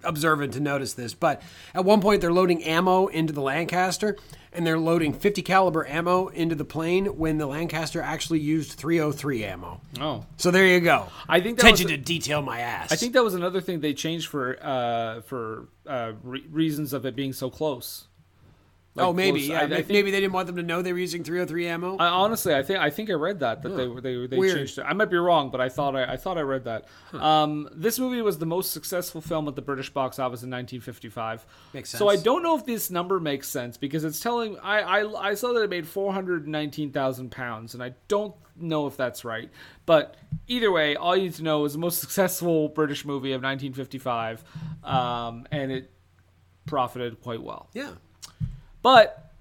observant to notice this, but at one point they're loading ammo into the Lancaster, and they're loading 50 caliber ammo into the plane when the Lancaster actually used 303 ammo. Oh. So there you go. I think that attention was to detail my ass. I think that was another thing they changed for uh, for uh, re- reasons of it being so close. Like oh, maybe. close- Yeah, I- I think- maybe they didn't want them to know they were using 303 ammo. I, honestly, I think I think I read that that they they they Weird. changed it. I might be wrong, but I thought I, I thought I read that. Um, this movie was the most successful film at the British box office in 1955. Makes sense. So I don't know if this number makes sense because it's telling I I, I saw that it made 419,000 pounds, and I don't know if that's right. But either way, all you need to know is the most successful British movie of 1955, um, and it profited quite well. yeah. But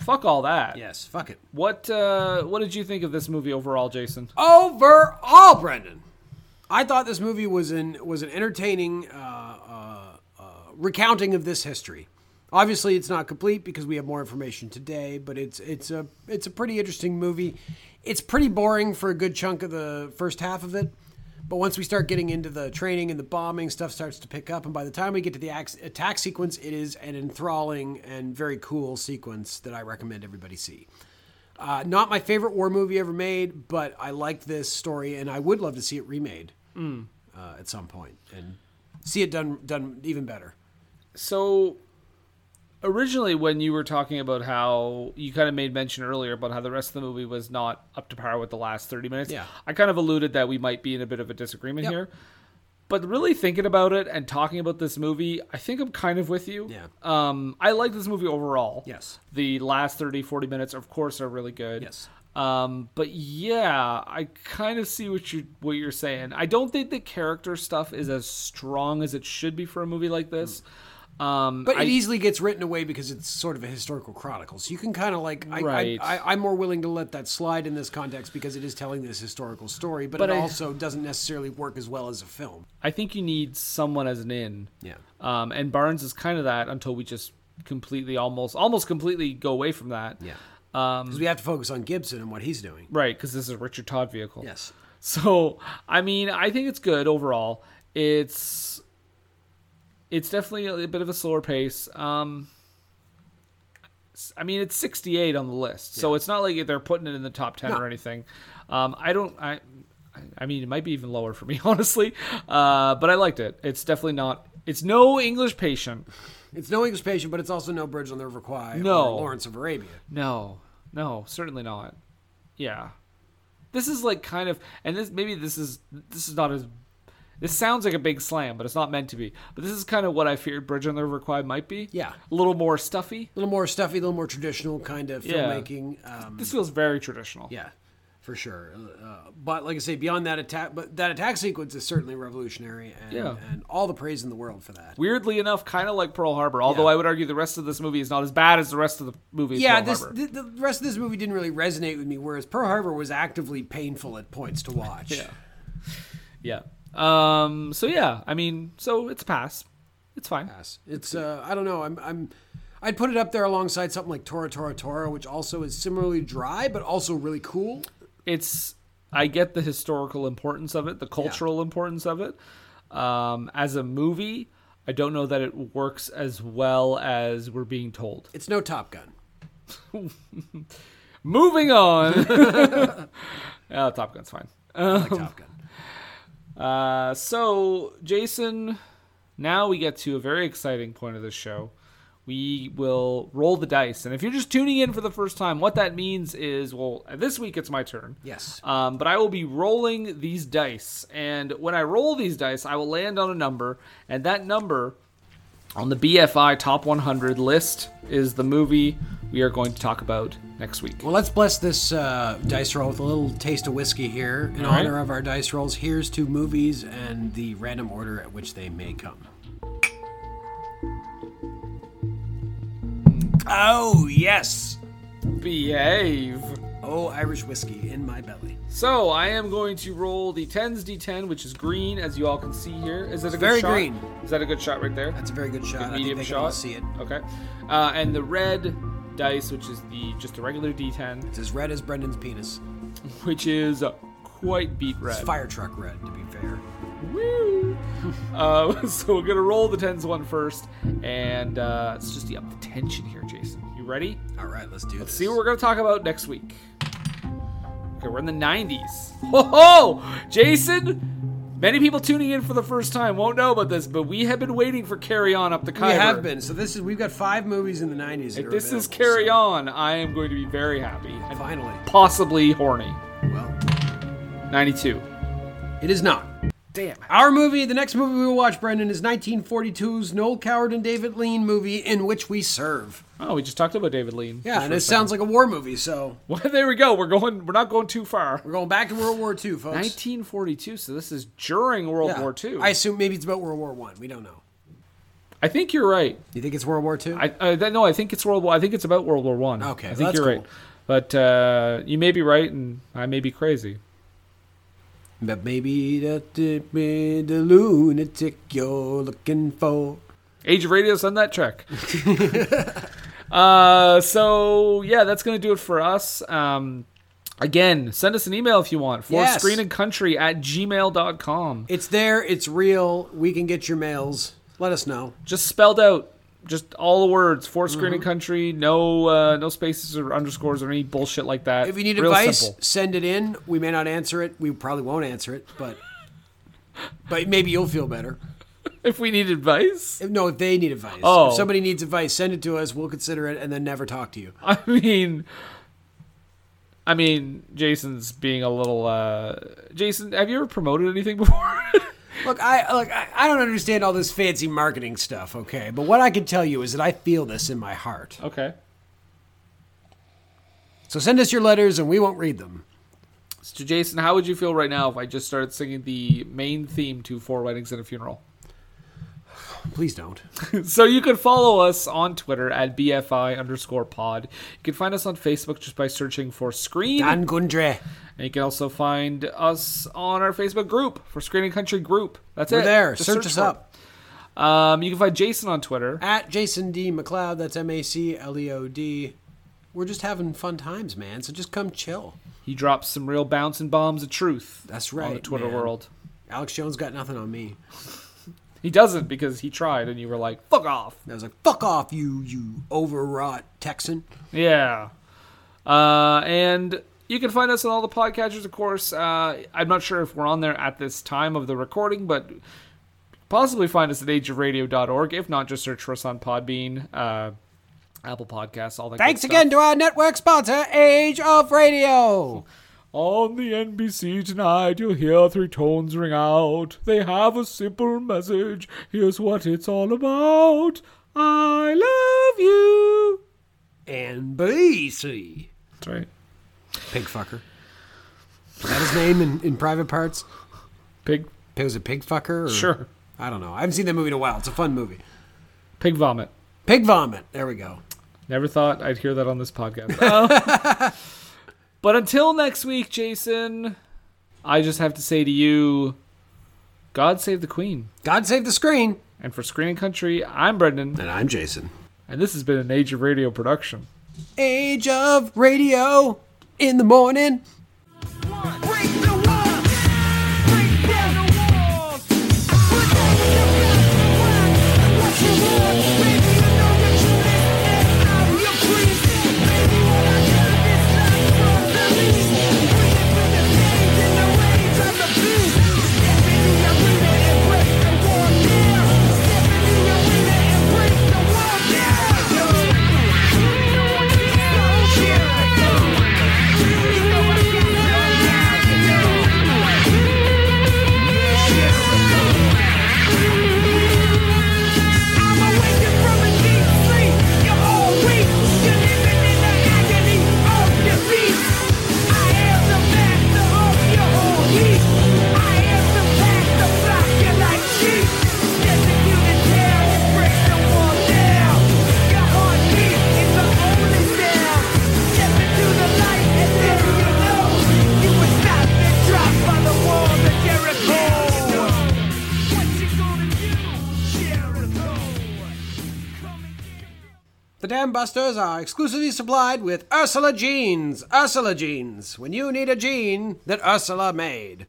fuck all that. Yes. Fuck it. What uh, what did you think of this movie overall, Jason? Overall, Brendan, I thought this movie was an was an entertaining uh, uh, uh, recounting of this history. Obviously, it's not complete because we have more information today, but it's it's a it's a pretty interesting movie. It's pretty boring for a good chunk of the first half of it, but once we start getting into the training and the bombing, stuff starts to pick up. And by the time we get to the attack sequence, it is an enthralling and very cool sequence that I recommend everybody see. Uh, not my favorite war movie ever made, but I liked this story, and I would love to see it remade uh, at some point and see it done done even better. So originally when you were talking about how you kind of made mention earlier about how the rest of the movie was not up to par with the last 30 minutes. Yeah. I kind of alluded that we might be in a bit of a disagreement Yep. here. But really thinking about it and talking about this movie, I think I'm kind of with you. Yeah. Um, I like this movie overall. Yes. The last 30, 40 minutes, of course, are really good. Yes. Um, but yeah, I kind of see what you what you're saying. I don't think the character stuff is as strong as it should be for a movie like this. Um, But I- it easily gets written away because it's sort of a historical chronicle. So you can kind of like, I, Right. I, I, I'm more willing to let that slide in this context because it is telling this historical story, but, But it I- also doesn't necessarily work as well as a film. I think you need someone as an in. Yeah. Um, and Barnes is kind of that until we just completely, almost, almost completely go away from that. Yeah. Um, Because we have to focus on Gibson and what he's doing. right, because this is a Richard Todd vehicle. Yes. So, I mean, I think it's good overall. It's it's definitely a bit of a slower pace. Um, I mean, it's 68 on the list, so it's not like they're putting it in the top 10 No. or anything. Um, I don't. I. I- mean, it might be even lower for me, honestly. Uh, but I liked it. It's definitely not. It's no English patient. It's no English patient, but it's also no Bridge on the River Kwai No. or Lawrence of Arabia. No, no, certainly not. Yeah, this is like kind of, and this maybe this is this is not as. This sounds like a big slam, but it's not meant to be. But this is kind of what I feared Bridge on the River Kwai might be. Yeah. a little more stuffy. A little more stuffy, a little more traditional kind of Yeah. filmmaking. Um, This feels very traditional. Yeah, for sure. Uh, but like I say, beyond that attack, but that attack sequence is certainly revolutionary, and, Yeah. and all the praise in the world for that. Weirdly enough, kind of like Pearl Harbor. Although Yeah. I would argue the rest of this movie is not as bad as the rest of the movie. Yeah, this the, the rest of this movie didn't really resonate with me, whereas Pearl Harbor was actively painful at points to watch. Yeah. yeah. Um. So yeah, I mean, so it's pass. It's fine. Yes. It's uh, I don't know. I'm I'm I'd put it up there alongside something like Tora Tora Tora, which also is similarly dry but also really cool. it's I get the historical importance of it, the cultural importance of it. Um, as a movie, I don't know that it works as well as we're being told. It's no Top Gun. Moving on. uh, Top Gun's fine. I like Top Gun. Uh, so, Jason, now we get to a very exciting point of the show. We will roll the dice. And if you're just tuning in for the first time, what that means is, well, this week it's my turn. Yes. Um, but I will be rolling these dice. And when I roll these dice, I will land on a number. And that number on the BFI Top 100 list is the movie we are going to talk about next week. Well, let's bless this uh, dice roll with a little taste of whiskey here. In All right. honor of our dice rolls, here's two movies and the random order at which they may come. Oh, yes. Behave. Oh, Irish whiskey in my belly. So I am going to roll the 10s d10, which is green, as you all can see here. Is that a good very shot? green. Is that a good shot right there? That's a very good shot. Good I think medium they shot. see it. Okay. Uh, and the red dice, which is the just a regular d10, It's as red as Brendan's penis. which is quite beet red. It's fire truck red, to be fair. Woo! uh, so we're gonna roll the tens one first, and uh, let's just up the tension here, Jason. You ready? All right, let's do it. Let's this. see what we're gonna talk about next week. Okay, we're in the 90s. Ho ho! Jason! Many people tuning in for the first time won't know about this, but we have been waiting for Carry On Up the We Khyber. have been. So this is we've got five movies in the '90s. If this is Carry so On, I am going to be very happy. And Finally, possibly horny. well, 92. it is not. Damn. Our movie, the next movie we will watch, Brendan, is 1942's Noel Coward and David Lean movie, In Which We Serve. Oh, we just talked about David Lean. Yeah, and it sounds like a war movie, so Well, there we go. We're going. We're not going too far. we're going back to World War II, folks. 1942. So this is during World Yeah. War II. I assume maybe it's about World War One. We don't know. I think you're right. You think it's World War Two? I, I no, I think it's World War. I think it's about World War One. Okay, I think that's you're cool. right. But uh, you may be right, and I may be crazy. But maybe that the, the lunatic you're looking for. Age of Radio, send that check. uh, so yeah, that's gonna do it for us. Um, again, send us an email if you want for Yes. screenandcountry at gmail.com. It's there. It's real. We can get your mails. Let us know. Just spelled out. Just all the words for screen Mm-hmm. and country, no uh, no spaces or underscores or any bullshit like that. If you need Real advice, simple. send it in. We may not answer it. We probably won't answer it, but but maybe you'll feel better. If we need advice, If, no, if they need advice. Oh. If somebody needs advice, send it to us. We'll consider it and then never talk to you. I mean, I mean, Jason's being a little. uh Jason, have you ever promoted anything before? Look, I look. I, I don't understand all this fancy marketing stuff. Okay, but what I can tell you is that I feel this in my heart. okay. So send us your letters, and we won't read them. So, Jason, how would you feel right now if I just started singing the main theme to Four Weddings and a Funeral? Please don't. so you can follow us on Twitter at BFI underscore pod. You can find us on Facebook just by searching for Screen. and Country. And you can also find us on our Facebook group for Screen and Country Group. That's it. We're it. there. Just Search us up. Um, you can find Jason on Twitter. At Jason D. MacLeod. That's M A C L E O D. We're just having fun times, man. So just come chill. He drops some real bouncing bombs of truth. That's On the right, Twitter man. world. Alex Jones got nothing on me. He doesn't because he tried, and you were like, "Fuck off." I was like, "Fuck off, you you overwrought Texan." Yeah. Uh, and you can find us on all the podcatchers, of course. Uh, I'm not sure if we're on there at this time of the recording, but possibly find us at ageofradio.org. If not, just search for us on Podbean, uh, Apple Podcasts, all that. Thanks again to our network sponsor, Age of Radio. On the NBC tonight, you'll hear three tones ring out. They have a simple message. Here's what it's all about. I love you. NBC. That's right. Pig fucker. Is that his name in, in private parts? Pig, Was it Pig fucker? Or? sure. I don't know. I haven't seen that movie in a while. It's a fun movie. Pig vomit. Pig vomit. There we go. Never thought I'd hear that on this podcast. But until next week, Jason, I just have to say to you, God save the Queen. God save the screen. And for Screen Country, I'm Brendan, And I'm Jason. and this has been an Age of Radio production. Age of Radio in the morning. Busters are exclusively supplied with Ursula jeans. Ursula jeans. When you need a jean that Ursula made.